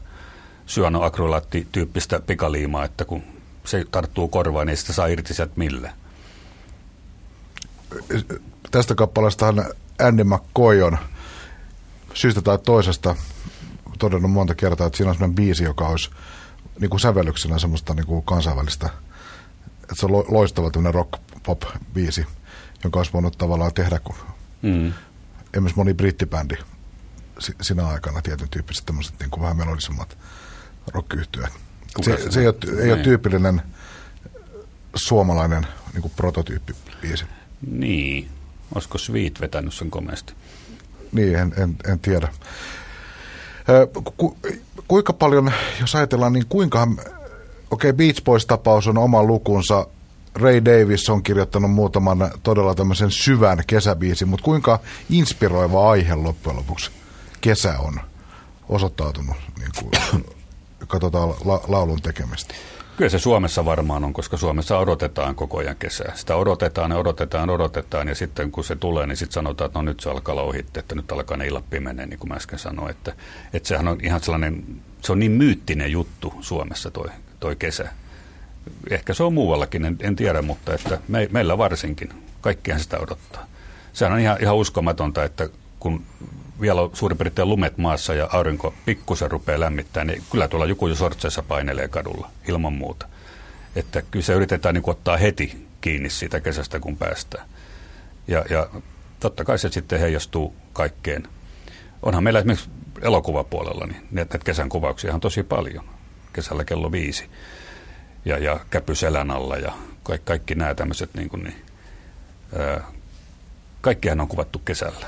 syanoakrylaattityyppistä pikaliimaa, että kun se tarttuu korvaan, niin sitä saa irti sieltä millä tästä kappaleestahan Andy McCoy on syystä tai toisesta todennut monta kertaa, että siinä on sellainen biisi, joka olisi niin kuin sävellyksenä semmoista niin kuin kansainvälistä, että se on loistava tämmöinen rock-pop-biisi, jonka olisi voinut tavallaan tehdä, kun mm. esimerkiksi moni brittibändi sinä aikana tietyn tyyppiset tämmöiset niin kuin vähän melodisemmat rock Se, se ei, ole, ei ole niin. tyypillinen suomalainen niin kuin prototyyppibiisi. Niin, Olisiko Sweet vetänyt sen komeasti? Niin, en, en, en tiedä. Ku, kuinka paljon, jos ajatellaan, niin kuinka, okei okay, Beach Boys-tapaus on oma lukunsa, Ray Davis on kirjoittanut muutaman todella tämmöisen syvän kesäbiisin, mutta kuinka inspiroiva aihe loppujen lopuksi kesä on osoittautunut niin kuin katsotaan la, laulun tekemistä? Kyllä se Suomessa varmaan on, koska Suomessa odotetaan koko ajan kesää. Sitä odotetaan ja odotetaan odotetaan ja sitten kun se tulee, niin sitten sanotaan, että no nyt se alkaa olla ohitte, että nyt alkaa ne illat pimenee, niin kuin mä äsken sanoin. Että, että sehän on ihan sellainen, se on niin myyttinen juttu Suomessa toi, toi kesä. Ehkä se on muuallakin, en, en tiedä, mutta että me, meillä varsinkin. Kaikkihan sitä odottaa. Sehän on ihan, ihan uskomatonta, että kun vielä on suurin piirtein lumet maassa ja aurinko pikkusen rupeaa lämmittämään, niin kyllä tuolla joku jo sortseessa painelee kadulla ilman muuta. Että kyllä se yritetään niin ottaa heti kiinni siitä kesästä, kun päästään. Ja, ja totta kai se sitten heijastuu kaikkeen. Onhan meillä esimerkiksi elokuvapuolella, niin näitä kesän kuvauksia on tosi paljon. Kesällä kello viisi. Ja, ja käpy selän alla ja kaikki, kaikki nämä tämmöiset, niin niin, ää, kaikkihan on kuvattu kesällä.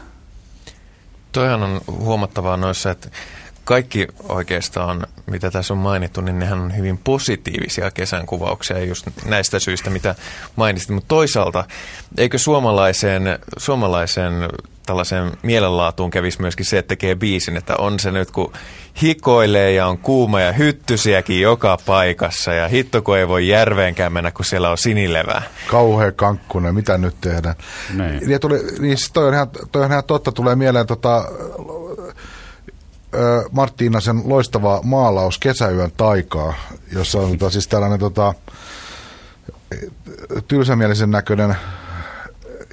Toihan on huomattavaa noissa, että kaikki oikeastaan, mitä tässä on mainittu, niin nehän on hyvin positiivisia kesän kuvauksia just näistä syistä, mitä mainitsit. Mutta toisaalta, eikö suomalaiseen, suomalaiseen tällaiseen mielenlaatuun kävisi myöskin se, että tekee biisin, että on se nyt, kun hikoilee ja on kuuma ja hyttysiäkin joka paikassa ja hitto, kun ei voi järveenkään mennä, kun siellä on sinilevää. Kauhea kankkunen, mitä nyt tehdään? Niin. Ja tuli, niin siis toi, on ihan, toi on ihan totta, tulee mieleen tota, Marttiinasen loistava maalaus Kesäyön taikaa, jossa on tota, siis tällainen tota, tylsämielisen näköinen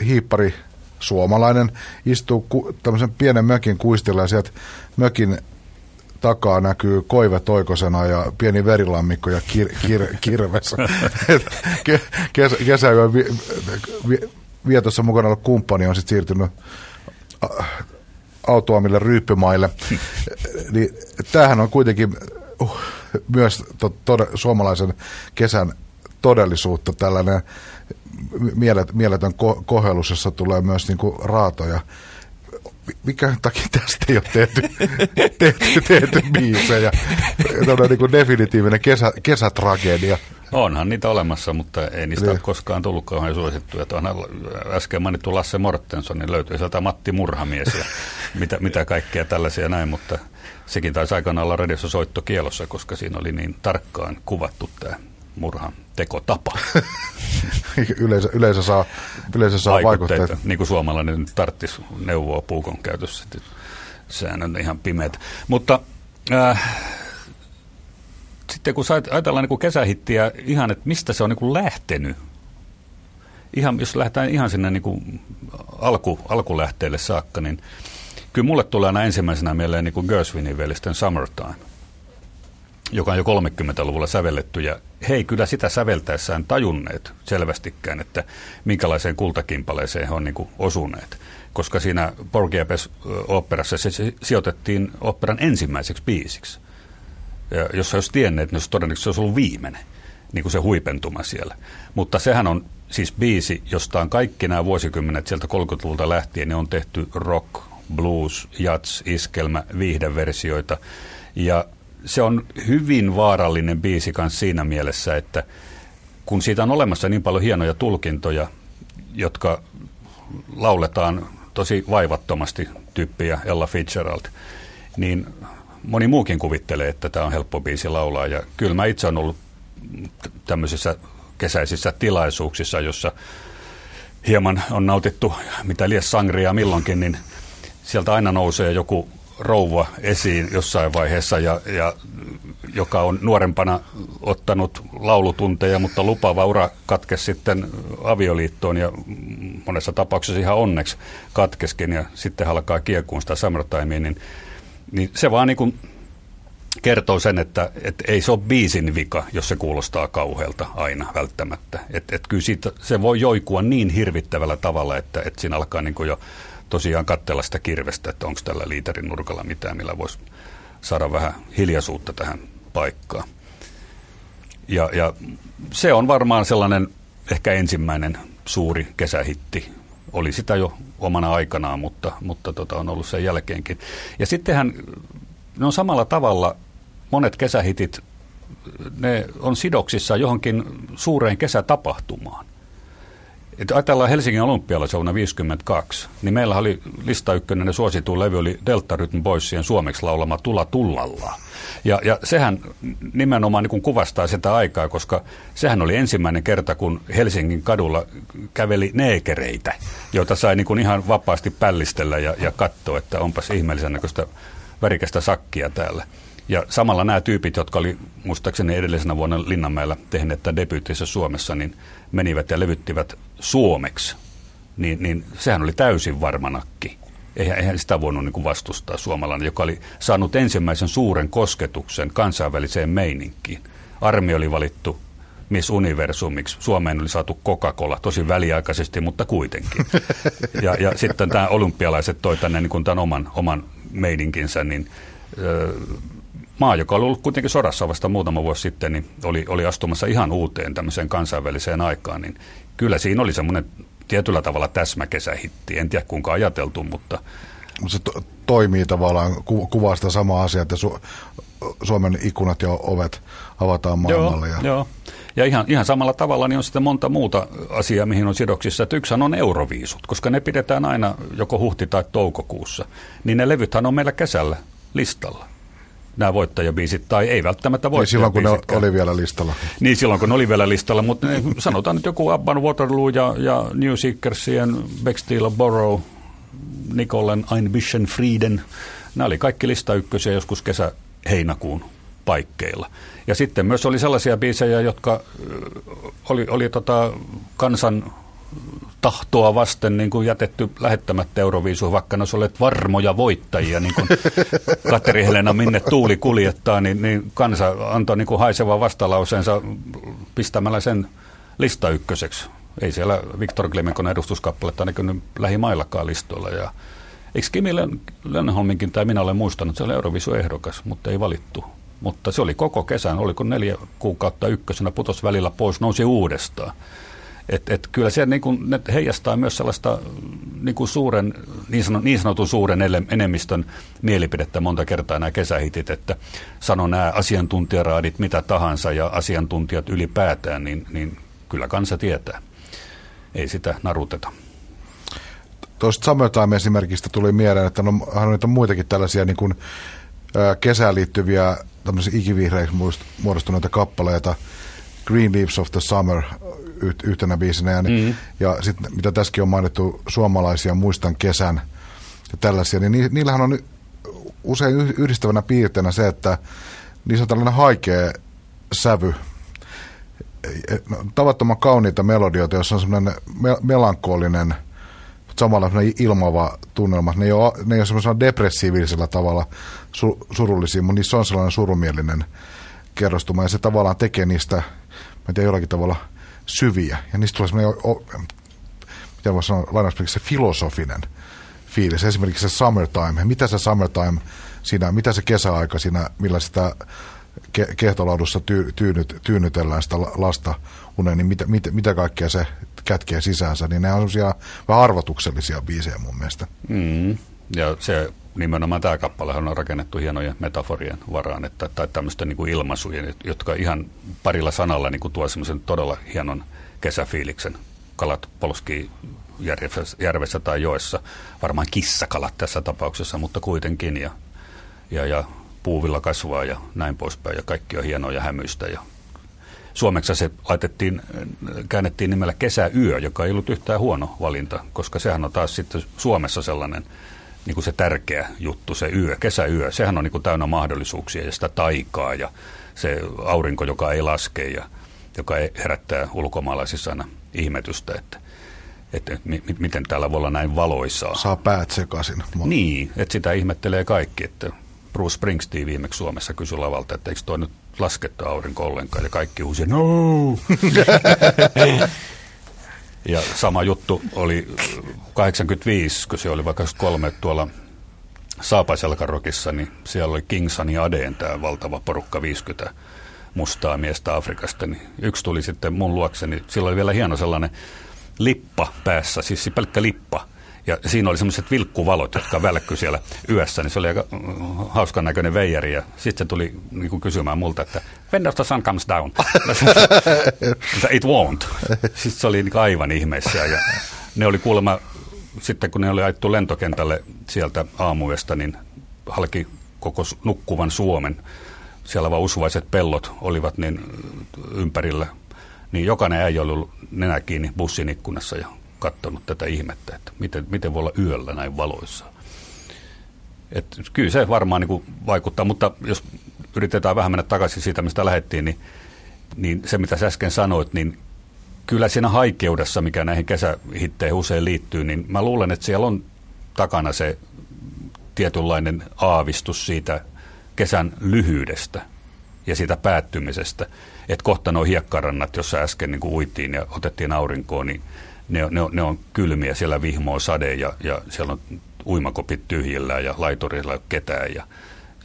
hiippari suomalainen istuu ku, tämmöisen pienen mökin kuistilla ja sieltä mökin takaa näkyy koive toikosena ja pieni verilammikko ja kir, kir, kirves. Kes, kesäyön vi, vi, vietossa mukana ollut kumppani on sitten siirtynyt autoamille ryyppymaille. niin, tämähän on kuitenkin uh, myös to, to, suomalaisen kesän todellisuutta, tällainen mielet, mieletön ko, kohellus, jossa tulee myös niin kuin raatoja. Mikä takia tästä ei ole tehty, tehty, tehty biisejä? Tällainen niin kuin definitiivinen kesä, kesätragedia. Onhan niitä olemassa, mutta ei niistä niin. ole koskaan tullut kauhean suosittuja. Tuohan äsken mainittu Lasse Mortensson, niin löytyy sieltä Matti Murhamies ja mitä, mitä kaikkea tällaisia näin, mutta sekin taisi aikanaan olla radiossa soittokielossa, koska siinä oli niin tarkkaan kuvattu tämä murhan tekotapa. yleisö, yleisö saa, yleisö saa vaikutteita. Niin kuin suomalainen tarttisi neuvoa puukon käytössä. Sehän on ihan pimeät. Mutta äh, sitten kun ajatellaan niin kesähittiä ihan, että mistä se on niin lähtenyt, ihan, jos lähdetään ihan sinne niin kuin alku, alkulähteelle saakka, niin kyllä mulle tulee aina ensimmäisenä mieleen niin Gershwinin velisten Summertime, joka on jo 30-luvulla sävelletty, ja he ei kyllä sitä säveltäessään tajunneet selvästikään, että minkälaiseen kultakimpaleeseen he on niin osuneet. Koska siinä Porgy-operassa se sijoitettiin operan ensimmäiseksi biisiksi – ja jos olisi tienneet, niin todennäköisesti se olisi ollut viimeinen, niin kuin se huipentuma siellä. Mutta sehän on siis biisi, josta on kaikki nämä vuosikymmenet sieltä 30-luvulta lähtien, ne on tehty rock, blues, jazz, iskelmä, viihdeversioita. Ja se on hyvin vaarallinen biisi myös siinä mielessä, että kun siitä on olemassa niin paljon hienoja tulkintoja, jotka lauletaan tosi vaivattomasti tyyppiä Ella Fitzgerald, niin moni muukin kuvittelee, että tämä on helppo biisi laulaa. Ja kyllä mä itse olen ollut tämmöisissä kesäisissä tilaisuuksissa, jossa hieman on nautittu mitä lies sangria milloinkin, niin sieltä aina nousee joku rouva esiin jossain vaiheessa, ja, ja joka on nuorempana ottanut laulutunteja, mutta lupaava ura katkesi sitten avioliittoon ja monessa tapauksessa ihan onneksi katkeskin ja sitten alkaa kiekuun sitä summertimea, niin niin se vaan niin kuin kertoo sen, että, että ei se ole biisin vika, jos se kuulostaa kauhealta aina välttämättä. Että et kyllä siitä, se voi joikua niin hirvittävällä tavalla, että, että siinä alkaa niin jo tosiaan katsella sitä kirvestä, että onko tällä liiterin nurkalla mitään, millä voisi saada vähän hiljaisuutta tähän paikkaan. Ja, ja se on varmaan sellainen ehkä ensimmäinen suuri kesähitti oli sitä jo omana aikanaan, mutta, mutta tota, on ollut sen jälkeenkin. Ja sittenhän ne on samalla tavalla monet kesähitit, ne on sidoksissa johonkin suureen kesätapahtumaan. Että ajatellaan Helsingin olympialaisia vuonna 1952, niin meillä oli lista ykkönen ja suosituin levy oli Delta Rhythm Boysien suomeksi laulama Tula tullalla. Ja, ja sehän nimenomaan niin kuvastaa sitä aikaa, koska sehän oli ensimmäinen kerta, kun Helsingin kadulla käveli neekereitä, joita sai niin kuin ihan vapaasti pällistellä ja, ja katsoa, että onpas ihmeellisen näköistä värikästä sakkia täällä. Ja samalla nämä tyypit, jotka oli muistaakseni edellisenä vuonna Linnanmäellä tehneet tämän debyyttissä Suomessa, niin menivät ja levyttivät suomeksi. Niin, niin sehän oli täysin varmanakki. Eihän, eihän sitä voinut niin kuin vastustaa suomalainen, joka oli saanut ensimmäisen suuren kosketuksen kansainväliseen meininkiin. Armi oli valittu Miss Universumiksi. Suomeen oli saatu Coca-Cola, tosi väliaikaisesti, mutta kuitenkin. Ja, ja sitten tämä olympialaiset toi tänne niin kuin tämän oman, oman meininkinsä, niin maa, joka oli ollut kuitenkin sodassa vasta muutama vuosi sitten, niin oli, oli astumassa ihan uuteen tämmöiseen kansainväliseen aikaan, niin kyllä siinä oli semmoinen tietyllä tavalla täsmäkesähitti. En tiedä kuinka ajateltu, mutta... Se to- toimii tavallaan, ku- kuvaa sitä samaa asiaa, että Su- Suomen ikkunat ja ovet avataan maailmalle. Joo, ja... joo. Ja ihan, ihan samalla tavalla niin on sitten monta muuta asiaa, mihin on sidoksissa. Että yksi on euroviisut, koska ne pidetään aina joko huhti- tai toukokuussa. Niin ne levythän on meillä kesällä listalla nämä voittajabiisit, tai ei välttämättä voittajabiisit. Niin silloin, kun ne oli vielä listalla. Niin, silloin, kun ne oli vielä listalla, mutta ne, sanotaan nyt joku Abban Waterloo ja, ja New Seekersien Bexteel Borough, Nicolen Ein Frieden, nämä oli kaikki lista ykkösiä joskus kesä-heinäkuun paikkeilla. Ja sitten myös oli sellaisia biisejä, jotka oli, oli tota kansan tahtoa vasten niin kuin jätetty lähettämättä Euroviisuun, vaikka ne olleet varmoja voittajia, niin kuin Kateri Helena minne tuuli kuljettaa, niin, niin kansa antoi niin kuin haisevan vastalauseensa pistämällä sen lista ykköseksi. Ei siellä Viktor Klimenkon edustuskappaletta näkynyt lähimaillakaan listoilla. Ja eikö Kimi Lenholminkin tai minä olen muistanut, että se oli Eurovisu-ehdokas, mutta ei valittu. Mutta se oli koko kesän, oliko neljä kuukautta ykkösenä, putos välillä pois, nousi uudestaan. Et, et kyllä se niin kuin, ne heijastaa myös sellaista niin kuin suuren, niin, sanotun, niin sanotun suuren enemmistön mielipidettä monta kertaa nämä kesähitit, että sano nämä asiantuntijaraadit mitä tahansa ja asiantuntijat ylipäätään, niin, niin kyllä kansa tietää. Ei sitä naruteta. Tuosta Summertime esimerkistä tuli mieleen, että no, on muitakin tällaisia niin kuin, kesään liittyviä ikivihreiksi muodostuneita kappaleita. Green Leaves of the Summer yhtenä biisinä. Ja, mm. ja sitten mitä tässäkin on mainittu, suomalaisia, muistan kesän ja tällaisia, niin ni, niillähän on usein yhdistävänä piirteinä se, että niissä on tällainen haikea sävy, e, no, tavattoman kauniita melodioita, jossa on semmoinen me- melankolinen, samalla ilmava tunnelma. Ne ei ole, ne ei ole semmoisella depressiivisella tavalla su, surullisia, mutta niissä on sellainen surumielinen kerrostuma, ja se tavallaan tekee niistä, mä en tiedä, jollakin tavalla – syviä. Ja niistä tulee semmoinen, mitä voisi sanoa, se filosofinen fiilis. Esimerkiksi se summertime. Mitä se summertime siinä, mitä se kesäaika siinä, millä sitä ke- kehtolaudussa ty- tyynyt, tyynnytellään sitä lasta unen, niin mitä, mitä, mitä kaikkea se kätkee sisäänsä, niin ne on semmoisia vähän arvotuksellisia biisejä mun mielestä. Mm. Ja se nimenomaan tämä kappale on rakennettu hienojen metaforien varaan, että, tai tämmöisten niin kuin ilmaisujen, jotka ihan parilla sanalla niin kuin tuo semmoisen todella hienon kesäfiiliksen. Kalat polskii järvessä, järvessä tai joessa, varmaan kissakalat tässä tapauksessa, mutta kuitenkin, ja, ja, ja puuvilla kasvaa ja näin poispäin, ja kaikki on hienoa ja hämyistä. Ja Suomeksi se laitettiin, käännettiin nimellä kesäyö, joka ei ollut yhtään huono valinta, koska sehän on taas sitten Suomessa sellainen – niin kuin se tärkeä juttu, se yö, kesäyö, sehän on niin kuin täynnä mahdollisuuksia ja sitä taikaa ja se aurinko, joka ei laske ja joka herättää ulkomaalaisissa aina ihmetystä, että, että mi- miten täällä voi olla näin valoisaa. Saa päät sekaisin. Niin, että sitä ihmettelee kaikki, että Bruce Springsteen viimeksi Suomessa kysyi lavalta, että eikö toi nyt laskettu aurinko ollenkaan, ja kaikki huusi, no! Ja sama juttu oli 85, kun se oli vaikka kolme tuolla Saapaselkarokissa, niin siellä oli Kingsan ja Adeen tämä valtava porukka 50 mustaa miestä Afrikasta. Niin yksi tuli sitten mun luokseni, sillä oli vielä hieno sellainen lippa päässä, siis pelkkä lippa. Ja siinä oli semmoiset vilkkuvalot, jotka välkkyi siellä yössä, niin se oli aika mm, hauskan näköinen veijari. Ja sitten se tuli niin kuin kysymään multa, että when does the sun comes down? It won't. Sitten se oli niin aivan ihmeessä. Ja ne oli kuulemma, sitten kun ne oli ajettu lentokentälle sieltä aamuyöstä, niin halki koko nukkuvan Suomen. Siellä vaan usvaiset pellot olivat niin ympärillä. Niin jokainen äijä oli ollut nenä kiinni bussin ikkunassa ja katsonut tätä ihmettä, että miten, miten voi olla yöllä näin valoissa. Et kyllä se varmaan niin kuin vaikuttaa, mutta jos yritetään vähän mennä takaisin siitä, mistä lähdettiin, niin, niin se mitä sä äsken sanoit, niin kyllä siinä haikeudessa, mikä näihin kesähitteihin usein liittyy, niin mä luulen, että siellä on takana se tietynlainen aavistus siitä kesän lyhyydestä ja siitä päättymisestä. Että kohta nuo hiekkarannat, jossa äsken niin kuin uitiin ja otettiin aurinkoon, niin ne, ne, ne on kylmiä, siellä vihmoo sade ja, ja siellä on uimakopit tyhjillä ja laiturilla ei ole ketään. Ja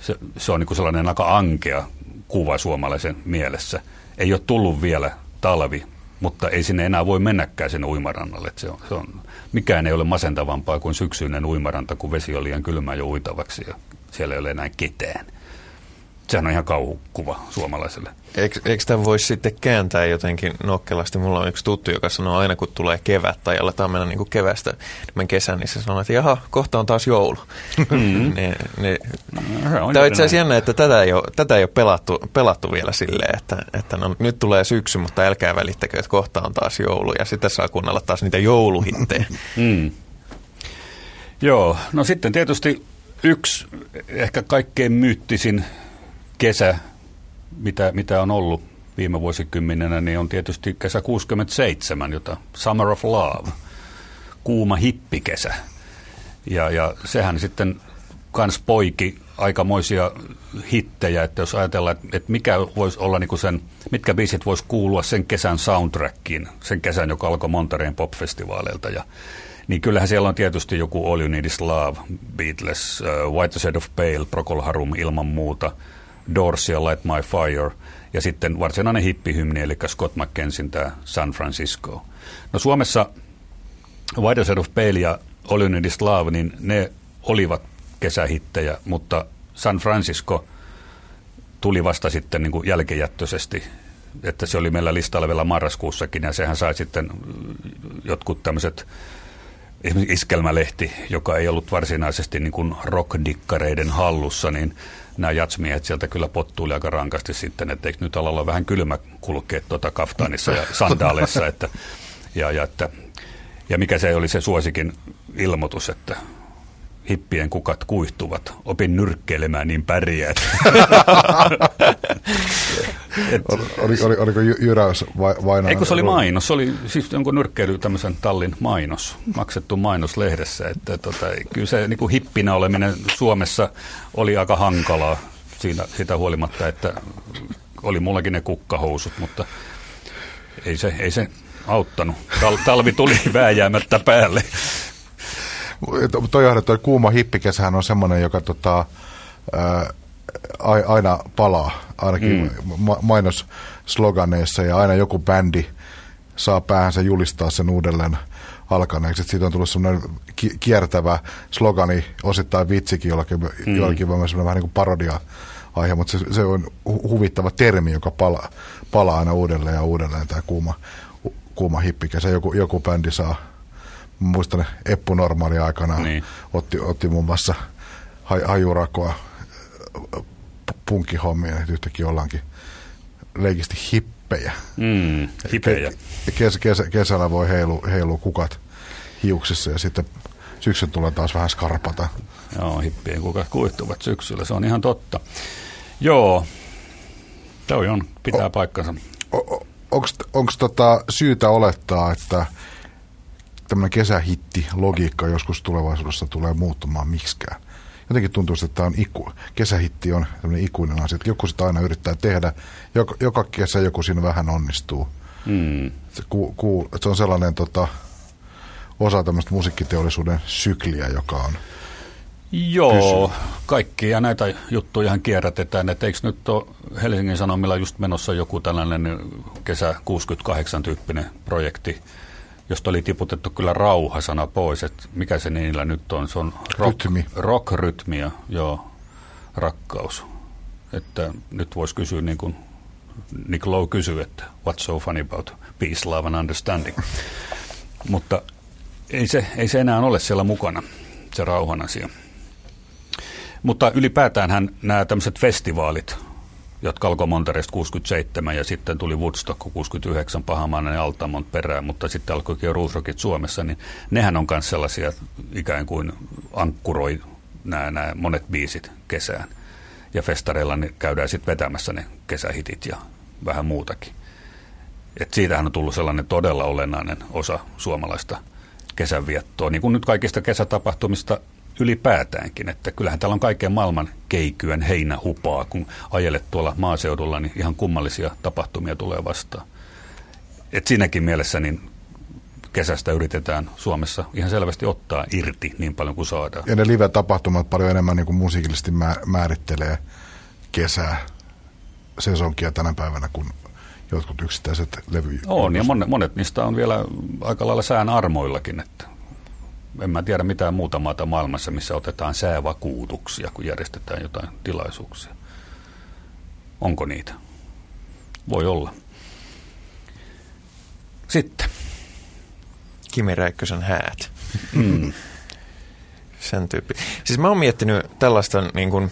se, se on niin kuin sellainen aika ankea kuva suomalaisen mielessä. Ei ole tullut vielä talvi, mutta ei sinne enää voi mennäkään sinne uimarannalle. Se on, se on, mikään ei ole masentavampaa kuin syksyinen uimaranta, kun vesi on liian kylmä jo uitavaksi ja siellä ei ole enää ketään. Sehän on ihan kauhukuva suomalaiselle. Eikö, eikö tämän voisi sitten kääntää jotenkin nokkelasti? Mulla on yksi tuttu, joka sanoo aina, kun tulee kevät tai aletaan mennä niin kevästä niin kesän, niin se sanoo, että jaha, kohta on taas joulu. Mm-hmm. ne, ne, Tämä on itse asiassa jännä, että tätä ei ole, tätä ei ole pelattu, pelattu vielä silleen, että, että no, nyt tulee syksy, mutta älkää välittäkö, että kohta on taas joulu. Ja sitten saa kuunnella taas niitä jouluhittejä. mm. Joo, no sitten tietysti yksi ehkä kaikkein myyttisin kesä, mitä, mitä on ollut viime vuosikymmenenä, niin on tietysti kesä 67, jota Summer of Love, kuuma hippikesä. Ja, ja sehän sitten kans poiki aikamoisia hittejä, että jos ajatellaan, että mikä voisi olla niin sen, mitkä biisit voisi kuulua sen kesän soundtrackiin, sen kesän, joka alkoi Montereen popfestivaaleilta ja niin kyllähän siellä on tietysti joku All You Need Is Love, Beatles, uh, White Side of Pale, Procol Harum ilman muuta – Doors ja Light My Fire, ja sitten varsinainen hippihymni, eli Scott McKensin tämä San Francisco. No Suomessa White Side of Pale ja Is Love, niin ne olivat kesähittejä, mutta San Francisco tuli vasta sitten niin kuin jälkijättöisesti, että se oli meillä listalla vielä marraskuussakin, ja sehän sai sitten jotkut tämmöiset esimerkiksi iskelmälehti, joka ei ollut varsinaisesti niin kuin rockdikkareiden hallussa, niin nämä jatsmiehet sieltä kyllä pottuili aika rankasti sitten, että eikö nyt alalla vähän kylmä kulkea tuota kaftaanissa ja sandaaleissa, että, ja, ja, että, ja mikä se oli se suosikin ilmoitus, että hippien kukat kuihtuvat. Opin nyrkkeilemään niin pärjäät. Et, oli, oli, oliko jyräys vai, vai Eikö se oli mainos? Se oli siis jonkun nyrkkeily tämmöisen tallin mainos, maksettu mainos lehdessä. Että tota, kyllä se niin kuin hippinä oleminen Suomessa oli aika hankalaa siinä, sitä huolimatta, että oli mullakin ne kukkahousut, mutta ei se, ei se auttanut. Tal, talvi tuli vääjäämättä päälle. Toi, toi kuuma hippikesähän on semmoinen, joka tota, aina palaa, ainakin mm. mainossloganeissa, ja aina joku bändi saa päähänsä julistaa sen uudelleen alkaneeksi. Et siitä on tullut semmoinen kiertävä slogani, osittain vitsikin, jollakin, mm. jollakin vähän niin kuin parodia aihe, mutta se, se on hu- huvittava termi, joka pala, palaa aina uudelleen ja uudelleen, tämä kuuma, kuuma hippikäsä. Joku, joku bändi saa, muistan Eppu Normaali aikana niin. otti, otti muun muassa hajurakoa punkkihommia, että yhtäkkiä ollaankin leikisti hippejä. Mm, hippejä. Kes, kes, kesällä voi heilu, heilu kukat hiuksissa ja sitten syksyn tulee taas vähän skarpata. Joo, hippien kukat kuihtuvat syksyllä, se on ihan totta. Joo, toi on, pitää o, paikkansa. Onko tota syytä olettaa, että tämmöinen kesähitti logiikka joskus tulevaisuudessa tulee muuttumaan miksikään? Jotenkin tuntuu, että tämä on iku, kesähitti on tämmöinen ikuinen asia, että joku sitä aina yrittää tehdä. Joka, joka kesä joku siinä vähän onnistuu. Mm. Se, ku, ku, se on sellainen tota, osa tämmöistä musiikkiteollisuuden sykliä, joka on Joo, kaikki ja näitä juttuja kierrätetään, että eikö nyt ole Helsingin Sanomilla just menossa joku tällainen kesä 68 tyyppinen projekti, josta oli tiputettu kyllä rauhasana pois, että mikä se niillä nyt on, se on rock, Rytmi. rock-rytmiä, joo, rakkaus. Että nyt voisi kysyä niin kuin Nick Lowe kysyy, että what's so funny about peace, love and understanding. Mutta ei se, ei se enää ole siellä mukana, se rauhan asia. Mutta ylipäätään nämä tämmöiset festivaalit, jotka alkoi Monteresta 67 ja sitten tuli Woodstock 69 Pahamainen Altamont perään, mutta sitten alkoikin jo Roosrockit Suomessa, niin nehän on myös sellaisia ikään kuin ankkuroi nämä, nämä monet biisit kesään. Ja festareilla ne käydään sitten vetämässä ne kesähitit ja vähän muutakin. Et siitähän on tullut sellainen todella olennainen osa suomalaista kesänviettoa, niin kuin nyt kaikista kesätapahtumista ylipäätäänkin, että kyllähän täällä on kaiken maailman keikyön heinähupaa, kun ajelet tuolla maaseudulla, niin ihan kummallisia tapahtumia tulee vastaan. Et siinäkin mielessä niin kesästä yritetään Suomessa ihan selvästi ottaa irti niin paljon kuin saadaan. Ja ne live-tapahtumat paljon enemmän niin kuin musiikillisesti määrittelee kesää, sesonkia tänä päivänä kuin jotkut yksittäiset levy. On, ja monet, monet niistä on vielä aika lailla sään armoillakin, että en mä tiedä mitään muuta maata maailmassa, missä otetaan säävakuutuksia, kun järjestetään jotain tilaisuuksia. Onko niitä? Voi olla. Sitten. Kimi Räikkösen häät. Mm. Sen tyyppi. Siis mä oon miettinyt tällaista niin kuin,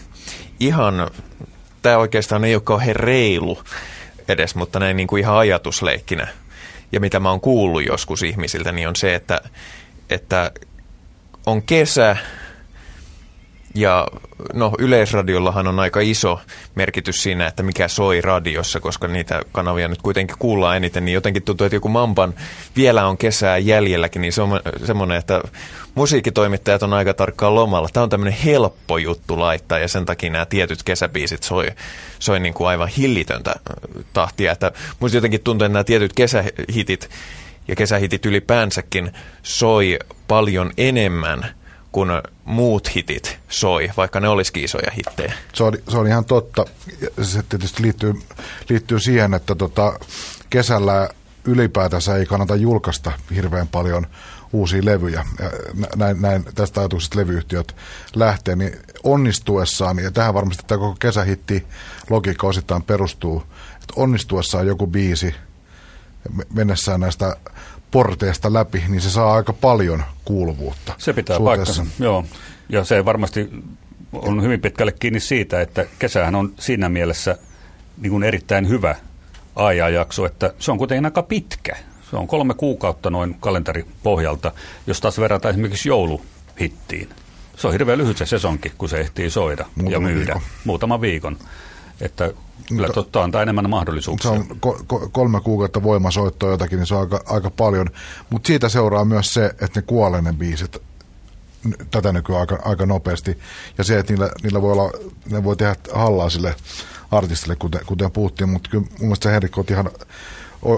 ihan, tämä oikeastaan ei ole kauhean reilu edes, mutta näin niin kuin ihan ajatusleikkinä. Ja mitä mä oon kuullut joskus ihmisiltä, niin on se, että, että on kesä ja no yleisradiollahan on aika iso merkitys siinä, että mikä soi radiossa, koska niitä kanavia nyt kuitenkin kuullaan eniten, niin jotenkin tuntuu, että joku Mampan vielä on kesää jäljelläkin, niin se on semmoinen, että musiikkitoimittajat on aika tarkkaan lomalla. Tämä on tämmöinen helppo juttu laittaa ja sen takia nämä tietyt kesäbiisit soi, soi niin kuin aivan hillitöntä tahtia. Että musta jotenkin tuntuu, että nämä tietyt kesähitit ja kesähitit ylipäänsäkin soi paljon enemmän kuin muut hitit soi, vaikka ne olisikin isoja hittejä. Se on, se on ihan totta. Se tietysti liittyy, liittyy siihen, että tota, kesällä ylipäätänsä ei kannata julkaista hirveän paljon uusia levyjä. Näin, näin tästä ajatuksesta levyyhtiöt lähtee, niin onnistuessaan, ja tähän varmasti tämä koko kesähitti logiikka osittain perustuu, että onnistuessaan joku biisi mennessään näistä porteista läpi, niin se saa aika paljon kuuluvuutta. Se pitää paikkansa, joo. Ja se varmasti on hyvin pitkälle kiinni siitä, että kesähän on siinä mielessä niin kuin erittäin hyvä ajanjakso, että se on kuitenkin aika pitkä. Se on kolme kuukautta noin kalenteripohjalta, jos taas verrataan esimerkiksi jouluhittiin. Se on hirveän lyhyt se sesonki, kun se ehtii soida Muutama ja myydä. Viikon. Muutama viikon. Että Kyllä totta antaa enemmän mahdollisuuksia. Se on ko- ko- kolme kuukautta voimasoittoa jotakin, niin se on aika, aika paljon. Mutta siitä seuraa myös se, että ne kuolee ne biisit tätä nykyään aika, aika nopeasti. Ja se, että niillä, niillä voi olla, ne voi tehdä hallaa sille artistille, kuten, kuten puhuttiin, mutta kyllä mun mielestä Henrik on ihan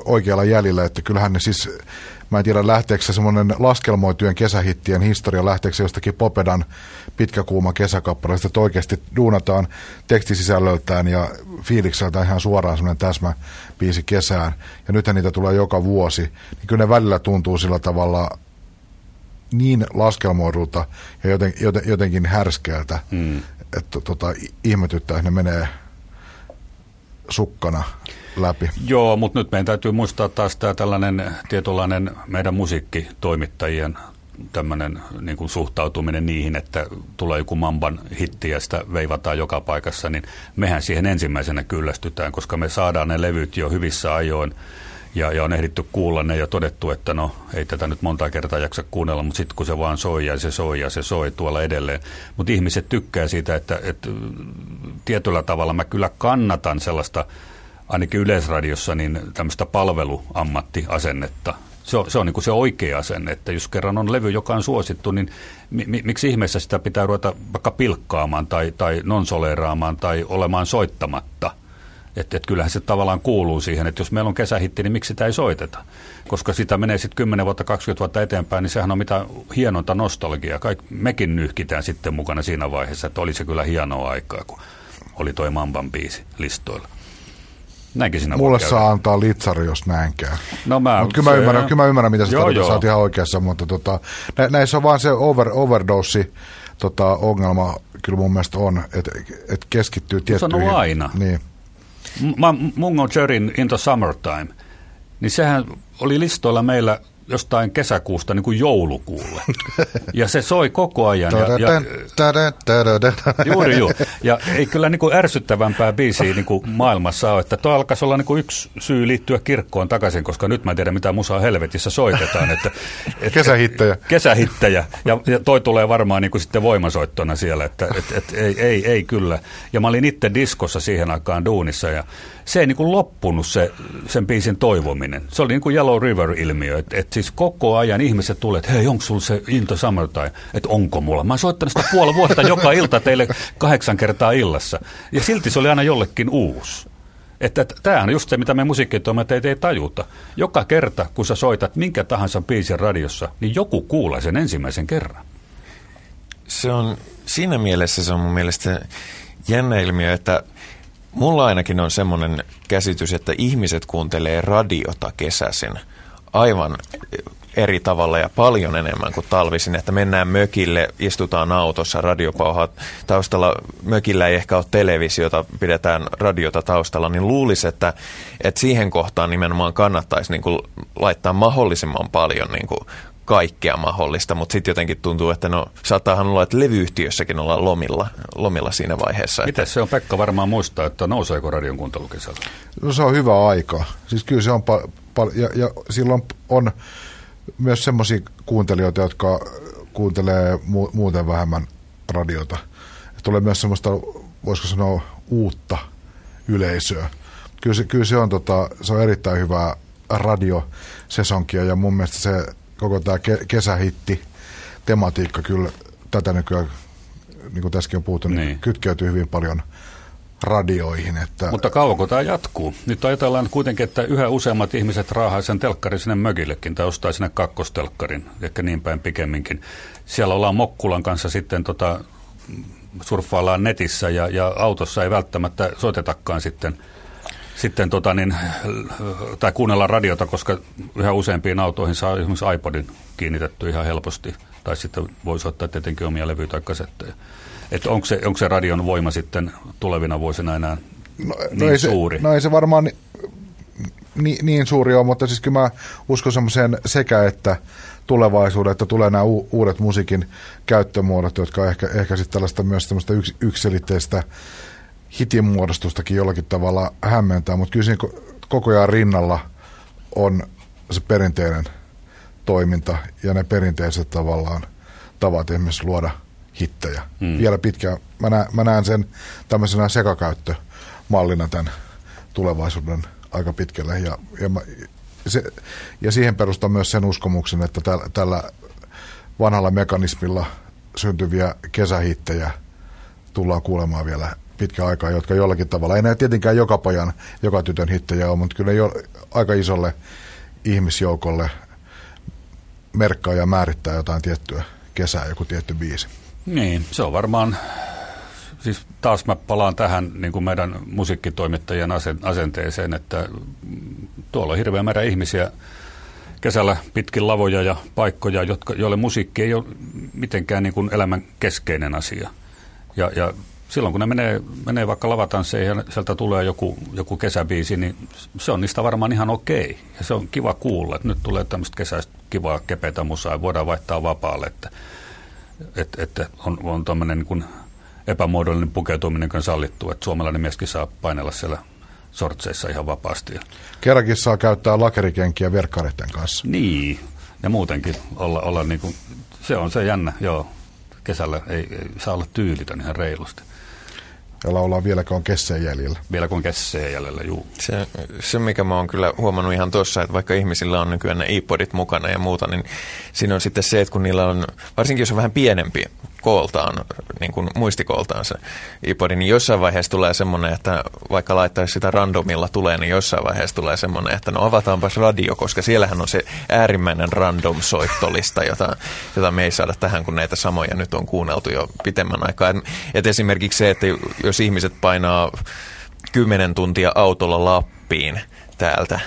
oikealla jäljellä, että kyllähän ne siis Mä en tiedä, lähteekö se semmoinen laskelmoitujen kesähittien historia, lähteekö se jostakin Popedan pitkäkuuma kesäkappaleesta, että oikeasti duunataan tekstisisällöltään ja fiilikseltään ihan suoraan semmoinen täsmä biisi kesään. Ja nythän niitä tulee joka vuosi. Niin kyllä ne välillä tuntuu sillä tavalla niin laskelmoidulta ja joten, joten, jotenkin härskeältä, mm. että tota, ihmetyttää, että ne menee sukkana läpi. Joo, mutta nyt meidän täytyy muistaa taas tämä tällainen tietynlainen meidän musiikkitoimittajien tämmöinen niin kuin suhtautuminen niihin, että tulee joku Mamban hitti ja sitä veivataan joka paikassa, niin mehän siihen ensimmäisenä kyllästytään, koska me saadaan ne levyt jo hyvissä ajoin ja, ja on ehditty kuulla ne ja todettu, että no ei tätä nyt monta kertaa jaksa kuunnella, mutta sitten kun se vaan soi ja se soi ja se soi tuolla edelleen. Mutta ihmiset tykkää siitä, että, että tietyllä tavalla mä kyllä kannatan sellaista ainakin Yleisradiossa niin tämmöistä palveluammattiasennetta. Se on, se on niin kuin se oikea asenne, että jos kerran on levy, joka on suosittu, niin mi, miksi ihmeessä sitä pitää ruveta vaikka pilkkaamaan tai, tai nonsoleeraamaan tai olemaan soittamatta – että et kyllähän se tavallaan kuuluu siihen, että jos meillä on kesähitti, niin miksi sitä ei soiteta? Koska sitä menee sitten 10 vuotta, 20 vuotta eteenpäin, niin sehän on mitä hienonta nostalgiaa. Kaik, mekin nyhkitään sitten mukana siinä vaiheessa, että oli se kyllä hienoa aikaa, kun oli toi Mamban biisi listoilla. Näinkin siinä Mulle voi käydä. saa antaa litsari, jos näin käy. No mä, Mutta kyllä, mä se- ymmärrän, kyllä mä ymmärrän, mitä sä tarkoitat, sä oot ihan oikeassa, mutta tota, nä, näissä on vaan se over, overdose tota, ongelma kyllä mun mielestä on, että et keskittyy se on tiettyihin. aina. Niin. Mungo Jerin Into Summertime, niin sehän oli listoilla meillä jostain kesäkuusta niin kuin joulukuulle. Ja se soi koko ajan. Ja, ja, juuri juu. Ja ei kyllä niin kuin ärsyttävämpää biisiä niin kuin maailmassa ole. Että tuo alkaisi olla niin kuin yksi syy liittyä kirkkoon takaisin, koska nyt mä en tiedä mitä musaa helvetissä soitetaan. Että, et, Kesähittejä. kesähittejä. Ja, ja toi tulee varmaan niin kuin sitten voimasoittona siellä, että et, et, ei, ei, ei kyllä. Ja mä olin itse diskossa siihen aikaan duunissa ja se ei niin kuin loppunut se, sen biisin toivominen. Se oli niin kuin Yellow River-ilmiö, että et siis koko ajan ihmiset tulee, että hei, onko sulla se Into Summertime? Että onko mulla? Mä oon soittanut sitä puoli vuotta joka ilta teille kahdeksan kertaa illassa. Ja silti se oli aina jollekin uusi. Että tämähän on just se, mitä me musiikkitoimet ei tajuta. Joka kerta, kun sä soitat minkä tahansa biisin radiossa, niin joku kuulee sen ensimmäisen kerran. Se on, siinä mielessä se on mun mielestä jännä ilmiö, että mulla ainakin on semmoinen käsitys, että ihmiset kuuntelee radiota kesäisin aivan eri tavalla ja paljon enemmän kuin talvisin, että mennään mökille, istutaan autossa, radiopauhat taustalla, mökillä ei ehkä ole televisiota, pidetään radiota taustalla, niin luulisi, että, että siihen kohtaan nimenomaan kannattaisi niin kuin laittaa mahdollisimman paljon niin kuin kaikkea mahdollista, mutta sitten jotenkin tuntuu, että no saattaahan olla, että levyyhtiössäkin olla lomilla, lomilla siinä vaiheessa. Että, Miten se on Pekka varmaan muistaa, että nouseeko radion kuuntelu kesällä? No se on hyvä aika. Siis kyllä se on pal- pal- ja, ja silloin on myös semmoisia kuuntelijoita, jotka kuuntelee mu- muuten vähemmän radiota. Tulee myös semmoista, voisiko sanoa, uutta yleisöä. Kyllä se, kyllä se, on, tota, se on erittäin hyvää radiosesonkia ja mun mielestä se koko tämä ke- kesähitti tematiikka kyllä tätä nykyään, niin kuin tässäkin on puhuttu, Niin. niin kytkeytyy hyvin paljon radioihin. Että Mutta kauanko tämä jatkuu? Nyt ajatellaan kuitenkin, että yhä useammat ihmiset raahaa sen telkkarin sinne mökillekin tai ostaa sinne kakkostelkkarin, ehkä niin päin pikemminkin. Siellä ollaan Mokkulan kanssa sitten tota, surffaillaan netissä ja, ja autossa ei välttämättä soitetakaan sitten, sitten tota niin, tai kuunnella radiota, koska yhä useampiin autoihin saa esimerkiksi iPodin kiinnitetty ihan helposti. Tai sitten voi soittaa tietenkin omia levyjä tai kasetteja. Että onko se, onko se radion voima sitten tulevina vuosina enää No, niin ei se, suuri. No ei se varmaan ni, ni, niin suuri ole, mutta siis kyllä mä uskon semmoiseen sekä että tulevaisuuden, että tulee nämä u, uudet musiikin käyttömuodot, jotka ehkä, ehkä sitten tällaista myös tämmöistä yks, yksilitteistä hitin muodostustakin jollakin tavalla hämmentää, mutta kyllä siinä ko- koko ajan rinnalla on se perinteinen toiminta ja ne perinteiset tavallaan tavat esimerkiksi luoda hittejä. Mm. Vielä pitkään. Mä näen, mä näen sen tämmöisenä sekakäyttömallina tämän tulevaisuuden aika pitkälle. Ja, ja, mä, se, ja siihen perustan myös sen uskomuksen, että tällä, tällä vanhalla mekanismilla syntyviä kesähittejä tullaan kuulemaan vielä pitkä aikaa, jotka jollakin tavalla, ei näy tietenkään joka pojan, joka tytön hittejä ole, mutta kyllä jo aika isolle ihmisjoukolle merkkaa ja määrittää jotain tiettyä kesää, joku tietty biisi. Niin, se on varmaan, siis taas mä palaan tähän niin kuin meidän musiikkitoimittajien asen- asenteeseen, että tuolla on hirveä määrä ihmisiä kesällä pitkin lavoja ja paikkoja, jotka, joille musiikki ei ole mitenkään niin kuin elämän keskeinen asia. Ja, ja silloin kun ne menee, menee vaikka lavatansseihin ja sieltä tulee joku, joku kesäbiisi, niin se on niistä varmaan ihan okei. Ja se on kiva kuulla, että nyt tulee tämmöistä kesäistä kivaa kepetä musaa ja voidaan vaihtaa vapaalle. Että että et on, on tämmöinen niin epämuodollinen pukeutuminen kan sallittu, että suomalainen mieskin saa painella siellä sortseissa ihan vapaasti. Kerrankin saa käyttää lakerikenkiä verkkareiden kanssa. niin, ja muutenkin olla, olla niin kuin, se on se jännä, joo. Kesällä ei, ei saa olla tyylitön ihan reilusti. Ja laulaa vieläkö on kesseen jäljellä. Vielä kun kessee jäljellä, juu. Se, se, mikä mä oon kyllä huomannut ihan tuossa, että vaikka ihmisillä on nykyään ne iPodit mukana ja muuta, niin siinä on sitten se, että kun niillä on, varsinkin jos on vähän pienempi kooltaan, niin kuin muistikooltaan se iPod, niin jossain vaiheessa tulee semmoinen, että vaikka laittaisi sitä randomilla tulee, niin jossain vaiheessa tulee semmoinen, että no avataanpas radio, koska siellähän on se äärimmäinen random soittolista, jota, jota me ei saada tähän, kun näitä samoja nyt on kuunneltu jo pitemmän aikaa. Et, et esimerkiksi se, että jos ihmiset painaa kymmenen tuntia autolla nappiin täältä,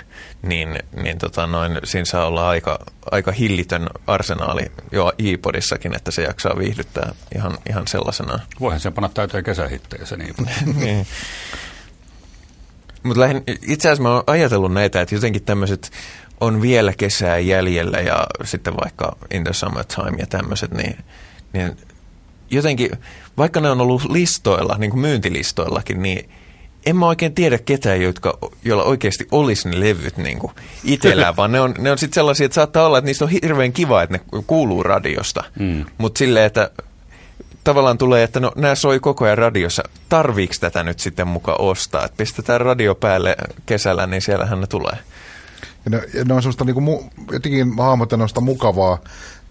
niin, niin tota noin, siinä saa olla aika, aika hillitön arsenaali jo iPodissakin, että se jaksaa viihdyttää ihan, ihan sellaisena. Voihan sen panna täyteen kesähittejä sen iPod. niin. Mutta itse asiassa mä oon ajatellut näitä, että jotenkin tämmöiset on vielä kesää jäljellä ja sitten vaikka In the Summertime ja tämmöiset, niin, niin jotenkin, vaikka ne on ollut listoilla, niin kuin myyntilistoillakin, niin en mä oikein tiedä ketään, jotka, joilla oikeasti olisi ne levyt niin kuin itsellään, vaan ne on, ne on sitten sellaisia, että saattaa olla, että niistä on hirveän kiva, että ne kuuluu radiosta. Mm. Mutta silleen, että tavallaan tulee, että no nämä soi koko ajan radiossa. Tarviiko tätä nyt sitten muka ostaa? Että pistetään radio päälle kesällä, niin siellähän ne tulee. Ja ne, ja ne on semmoista, niin kuin, jotenkin mä hahmotan mukavaa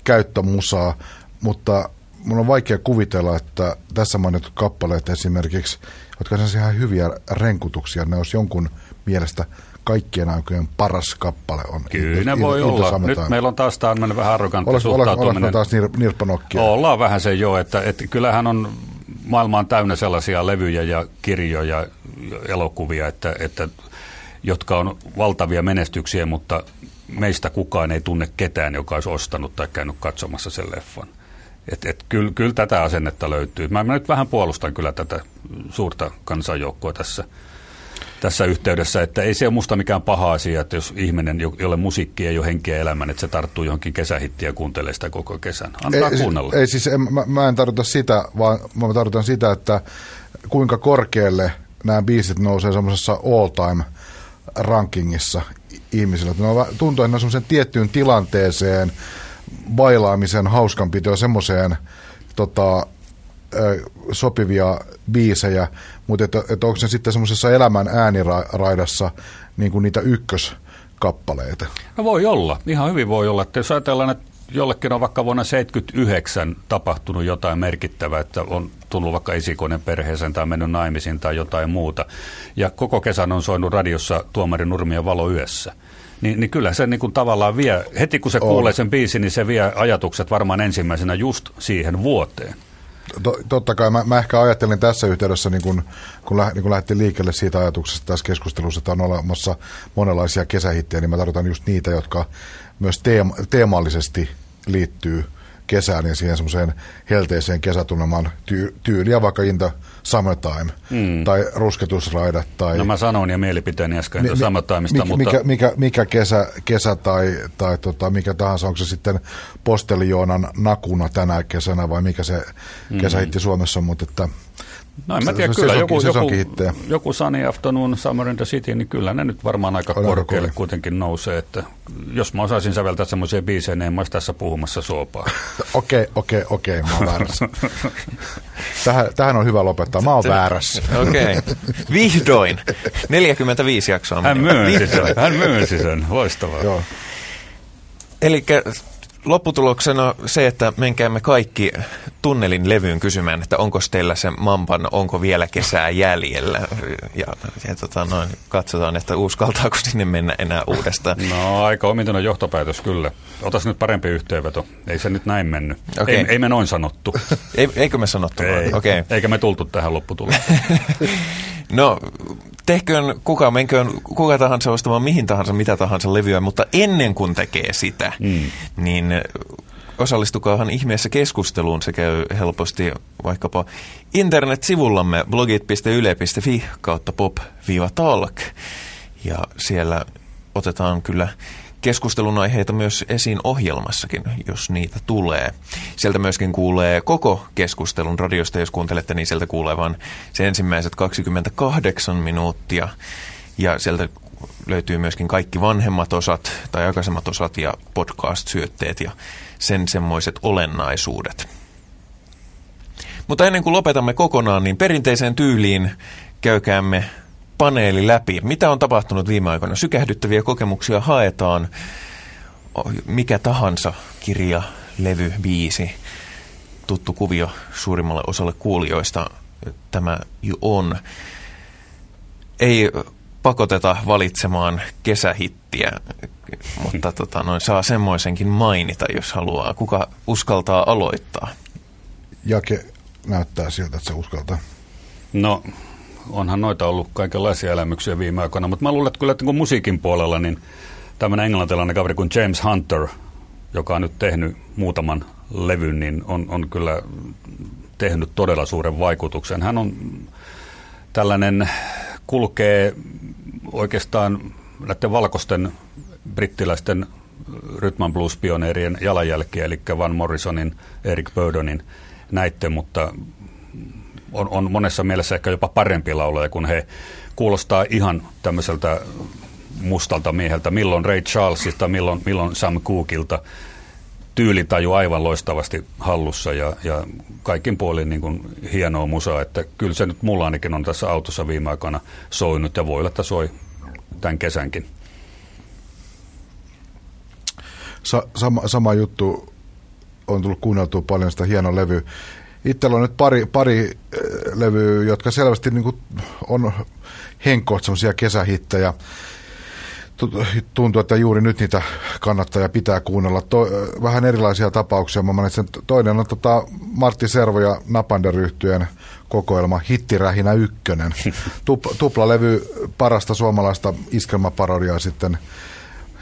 käyttömusaa, mutta mun on vaikea kuvitella, että tässä mainitut kappaleet esimerkiksi, jotka on ihan hyviä renkutuksia, ne olisi jonkun mielestä kaikkien aikojen paras kappale on. Kyllä ne voi olla. Nyt meillä on taas tämmöinen vähän arrogantti olis, suhtautuminen. Olis taas nir, nirppanokkia? Ollaan vähän se jo, että, että kyllähän on maailmaan täynnä sellaisia levyjä ja kirjoja ja elokuvia, että, että, jotka on valtavia menestyksiä, mutta meistä kukaan ei tunne ketään, joka olisi ostanut tai käynyt katsomassa sen leffan. Et, et kyllä, kyllä tätä asennetta löytyy. Mä, mä nyt vähän puolustan kyllä tätä suurta kansanjoukkoa tässä, tässä yhteydessä, että ei se ole musta mikään paha asia, että jos ihminen, jolle musiikki ei ole henkeä elämän, että se tarttuu johonkin kesähittiä ja kuuntelee sitä koko kesän. Antaa ei, kuunnella. Ei siis, en, mä, mä en tarkoita sitä, vaan mä tarkoitan sitä, että kuinka korkealle nämä biisit nousee semmoisessa all-time rankingissa ihmisillä. Tuntuu, että ne on semmoisen tiettyyn tilanteeseen, bailaamisen, hauskanpitoa, semmoiseen tota, sopivia biisejä, mutta että, että onko se sitten semmoisessa elämän ääniraidassa niin kuin niitä ykköskappaleita? No voi olla, ihan hyvin voi olla. Että jos ajatellaan, että jollekin on vaikka vuonna 79 tapahtunut jotain merkittävää, että on tullut vaikka esikoinen perheeseen tai mennyt naimisiin tai jotain muuta, ja koko kesän on soinut radiossa Tuomari Nurmien valo yössä – niin, niin kyllä se niin kuin tavallaan vie, heti kun se on. kuulee sen biisin, niin se vie ajatukset varmaan ensimmäisenä just siihen vuoteen. Totta kai. Mä, mä ehkä ajattelin tässä yhteydessä, niin kun, kun, lä, niin kun lähdettiin liikkeelle siitä ajatuksesta tässä keskustelussa, että on olemassa monenlaisia kesähittejä, niin mä tarkoitan just niitä, jotka myös teema, teemallisesti liittyy kesään ja siihen semmoiseen helteiseen kesätunnelman ty- tyyliä, vaikka Inta Summertime mm. tai Rusketusraidat. Tai, no mä sanoin ja mielipiteeni äsken mi, Summertimeista, mikä, mutta... Mikä, mikä, mikä kesä, kesä tai, tai tota, mikä tahansa, onko se sitten Postelioonan nakuna tänä kesänä vai mikä se mm. kesähitti Suomessa on, mutta että No en mä tiedä, kyllä joku, joku, joku Sunny Afternoon, Summer in the City, niin kyllä ne nyt varmaan aika on korkealle aika kuitenkin nousee. Että jos mä osaisin säveltää semmoisia biisejä, niin en mä olisi tässä puhumassa suopaa. Okei, okei, okei, mä oon väärässä. tähän, tähän on hyvä lopettaa, mä oon väärässä. Okei, okay. vihdoin. 45 jaksoa. Hän myönsi sen, hän myönsi sen, loistavaa. Joo. Eli lopputuloksena se, että menkäämme kaikki tunnelin levyyn kysymään, että onko teillä se mampan, onko vielä kesää jäljellä. Ja, ja tota noin, katsotaan, että uskaltaako sinne mennä enää uudestaan. No aika omituinen johtopäätös kyllä. Otas nyt parempi yhteenveto. Ei se nyt näin mennyt. Okay. Ei, ei me noin sanottu. Ei, eikö me sanottu? Ei. Okay. Eikä me tultu tähän lopputulokseen. no tehköön kuka, menköön kuka tahansa ostamaan mihin tahansa, mitä tahansa levyä, mutta ennen kuin tekee sitä, mm. niin osallistukaahan ihmeessä keskusteluun. Se käy helposti vaikkapa internetsivullamme blogit.yle.fi kautta pop-talk. Ja siellä otetaan kyllä keskustelun aiheita myös esiin ohjelmassakin, jos niitä tulee. Sieltä myöskin kuulee koko keskustelun radiosta, jos kuuntelette, niin sieltä kuulee vain se ensimmäiset 28 minuuttia. Ja sieltä löytyy myöskin kaikki vanhemmat osat tai aikaisemmat osat ja podcast-syötteet ja sen semmoiset olennaisuudet. Mutta ennen kuin lopetamme kokonaan, niin perinteiseen tyyliin käykäämme paneeli läpi. Mitä on tapahtunut viime aikoina? Sykähdyttäviä kokemuksia haetaan. Mikä tahansa kirja, levy, biisi, tuttu kuvio suurimmalle osalle kuulijoista tämä on. Ei pakoteta valitsemaan kesähittiä, mutta tota, noin, saa semmoisenkin mainita, jos haluaa. Kuka uskaltaa aloittaa? Jake näyttää siltä, että se uskaltaa. No, onhan noita ollut kaikenlaisia elämyksiä viime aikoina, mutta mä luulen, että kyllä että kun musiikin puolella, niin tämmöinen englantilainen kaveri kuin James Hunter, joka on nyt tehnyt muutaman levyn, niin on, on kyllä tehnyt todella suuren vaikutuksen. Hän on tällainen, kulkee oikeastaan näiden valkoisten brittiläisten rytman blues-pioneerien jalanjälkiä, eli Van Morrisonin, Eric Burdonin näitten, mutta on, on monessa mielessä ehkä jopa parempi laulaja, kun he kuulostaa ihan tämmöiseltä mustalta mieheltä, milloin Ray Charlesista, milloin, milloin Sam Cookilta. Tyylitaju aivan loistavasti hallussa ja, ja kaikin puolin niin kuin hienoa musaa, että kyllä se nyt mulla ainakin on tässä autossa viime aikoina soinut ja voi olla, että soi tämän kesänkin. Sa- sama, sama juttu on tullut kuunneltua paljon sitä hieno levy. Itsellä on nyt pari, pari äh, levyä, jotka selvästi niin kuin on henkkoht semmoisia kesähittejä. Tuntuu, että juuri nyt niitä kannattaa ja pitää kuunnella. To, vähän erilaisia tapauksia. Mä mainitsen, toinen on tota Martti Servo ja Napander yhtyeen kokoelma Hittirähinä ykkönen. Tup, tuplalevy parasta suomalaista iskelmäparodiaa sitten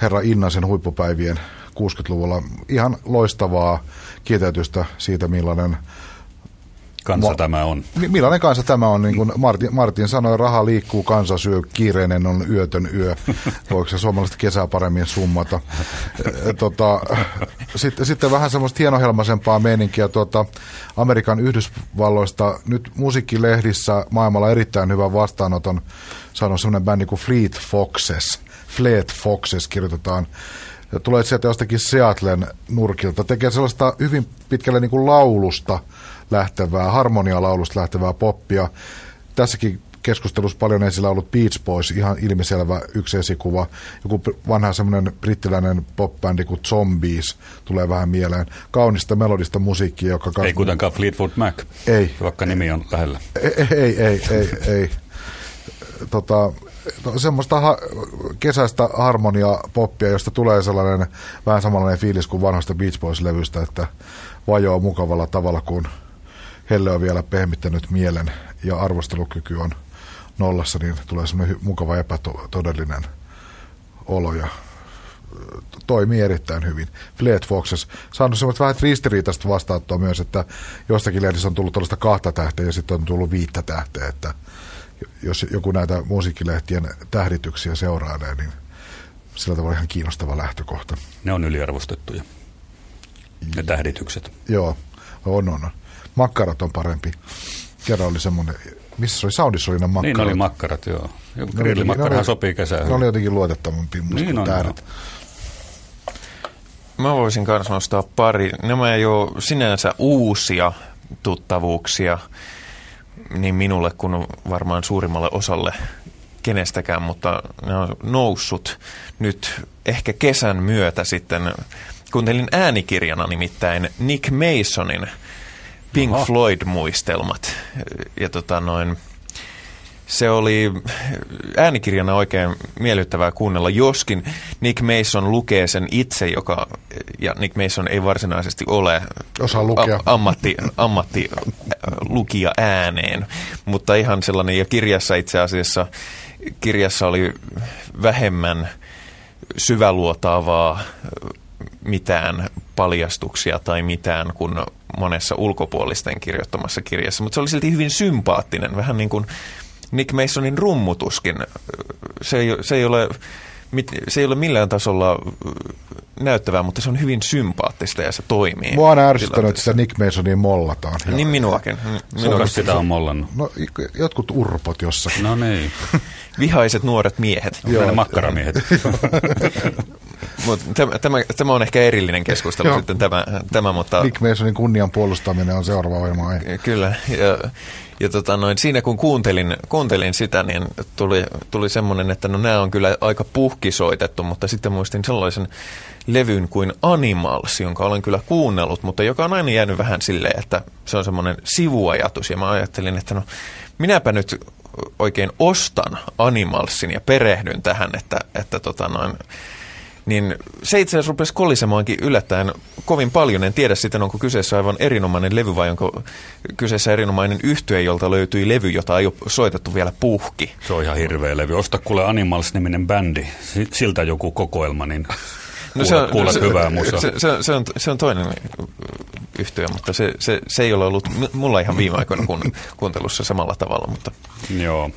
herra Innasen huippupäivien 60-luvulla. Ihan loistavaa kiitäytystä siitä, millainen kansa Ma- tämä on. Millainen kansa tämä on? Niin kuin Martin, Martin sanoi, raha liikkuu, kansa syö, kiireinen on yötön yö. Voiko se suomalaista kesää paremmin summata? tota, sitten, sitten vähän semmoista hienohelmaisempaa meininkiä tuota, Amerikan Yhdysvalloista. Nyt musiikkilehdissä maailmalla erittäin hyvän vastaanoton saanut semmoinen bändi kuin Fleet Foxes. Fleet Foxes kirjoitetaan tulee sieltä jostakin Seattlen nurkilta, tekee sellaista hyvin pitkälle niin kuin laulusta lähtevää, harmonialaulusta lähtevää poppia. Tässäkin keskustelussa paljon esillä ollut Beach Boys, ihan ilmiselvä yksi esikuva. Joku vanha semmoinen brittiläinen popbändi kuin Zombies tulee vähän mieleen. Kaunista melodista musiikkia, joka... Ei kuitenkaan Fleetwood Mac, ei. vaikka nimi on lähellä. Ei, ei, ei, ei. ei. Tota, no, semmoista ha- kesäistä harmonia poppia, josta tulee sellainen vähän samanlainen fiilis kuin vanhasta Beach Boys-levystä, että vajoaa mukavalla tavalla, kun Helle on vielä pehmittänyt mielen ja arvostelukyky on nollassa, niin tulee semmoinen mukava epätodellinen olo ja toimii erittäin hyvin. Fleet Foxes saanut semmoista vähän ristiriitaista vastaanottoa myös, että jostakin lehdissä on tullut tuollaista kahta tähteä ja sitten on tullut viittä tähteä, että jos joku näitä musiikkilehtien tähdityksiä seuraa, niin sillä tavalla ihan kiinnostava lähtökohta. Ne on yliarvostettuja, ne tähditykset. Joo, on, on. Makkarat on parempi. Kerran oli semmoinen, missä se oli, Saudissa oli ne makkarat. Niin oli makkarat, joo. Grillimakkarahan sopii kesään. Ne oli jotenkin luotettavampi niin on, tähdet. Mä voisin kanssa nostaa pari. Nämä ei ole sinänsä uusia tuttavuuksia niin minulle kuin varmaan suurimmalle osalle kenestäkään, mutta ne on noussut nyt ehkä kesän myötä sitten. Kuuntelin äänikirjana nimittäin Nick Masonin Pink Aha. Floyd-muistelmat. Ja tota noin, se oli äänikirjana oikein miellyttävää kuunnella, joskin Nick Mason lukee sen itse, joka, ja Nick Mason ei varsinaisesti ole Osaa lukea. A, ammatti, ammatti lukija ääneen, mutta ihan sellainen, ja kirjassa itse asiassa, kirjassa oli vähemmän syväluotaavaa mitään paljastuksia tai mitään kuin monessa ulkopuolisten kirjoittamassa kirjassa, mutta se oli silti hyvin sympaattinen, vähän niin kuin Nick Masonin rummutuskin. Se ei, se ei ole se ei ole millään tasolla näyttävää, mutta se on hyvin sympaattista ja se toimii. Mua on ärsyttänyt, että sitä Nick Masonia mollataan. Niin minuakin. minuakin sitä on mollannut. No jotkut urpot jossakin. No niin. Vihaiset nuoret miehet. Joo. Ne makkaramiehet. Mut tämä, tämä, tämä on ehkä erillinen keskustelu sitten tämä, tämä, mutta... Nick Masonin kunnian puolustaminen on seuraava ohjelma. Kyllä, ja, ja tota noin, siinä kun kuuntelin, kuuntelin sitä, niin tuli, tuli semmoinen, että no nämä on kyllä aika puhkisoitettu, mutta sitten muistin sellaisen levyn kuin Animals, jonka olen kyllä kuunnellut, mutta joka on aina jäänyt vähän silleen, että se on semmoinen sivuajatus. Ja mä ajattelin, että no minäpä nyt oikein ostan Animalsin ja perehdyn tähän, että, että tota noin, niin se itse asiassa rupesi kolisemaankin yllättäen kovin paljon. En tiedä sitten, onko kyseessä aivan erinomainen levy vai onko kyseessä erinomainen yhtye, jolta löytyi levy, jota ei ole soitettu vielä puhki. Se on ihan hirveä levy. Osta kuule Animals-niminen bändi, siltä joku kokoelma, niin No se on, kuulet se, hyvää musaa. Se, se, se, on, se on toinen yhtiö, mutta se, se, se ei ole ollut mulla ihan viime aikoina kun, kuuntelussa samalla tavalla. Mutta. Joo.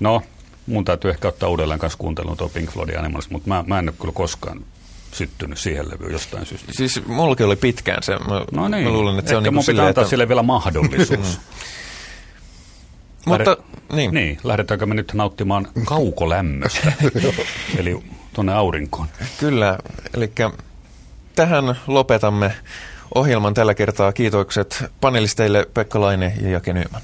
No, mun täytyy ehkä ottaa uudelleen kanssa kuuntelun tuo Pink Floyd Animals, mutta mä, mä en ole kyllä koskaan syttynyt siihen levyyn jostain syystä. Siis mullakin oli pitkään se. Mä, no niin, mä luulen, että se on niin mun pitää antaa että... sille vielä mahdollisuus. Mutta, niin. niin. Lähdetäänkö me nyt nauttimaan kaukolämmöstä, eli tuonne aurinkoon? Kyllä, eli tähän lopetamme ohjelman tällä kertaa. Kiitokset panelisteille Pekka Laine ja Jake Nyman.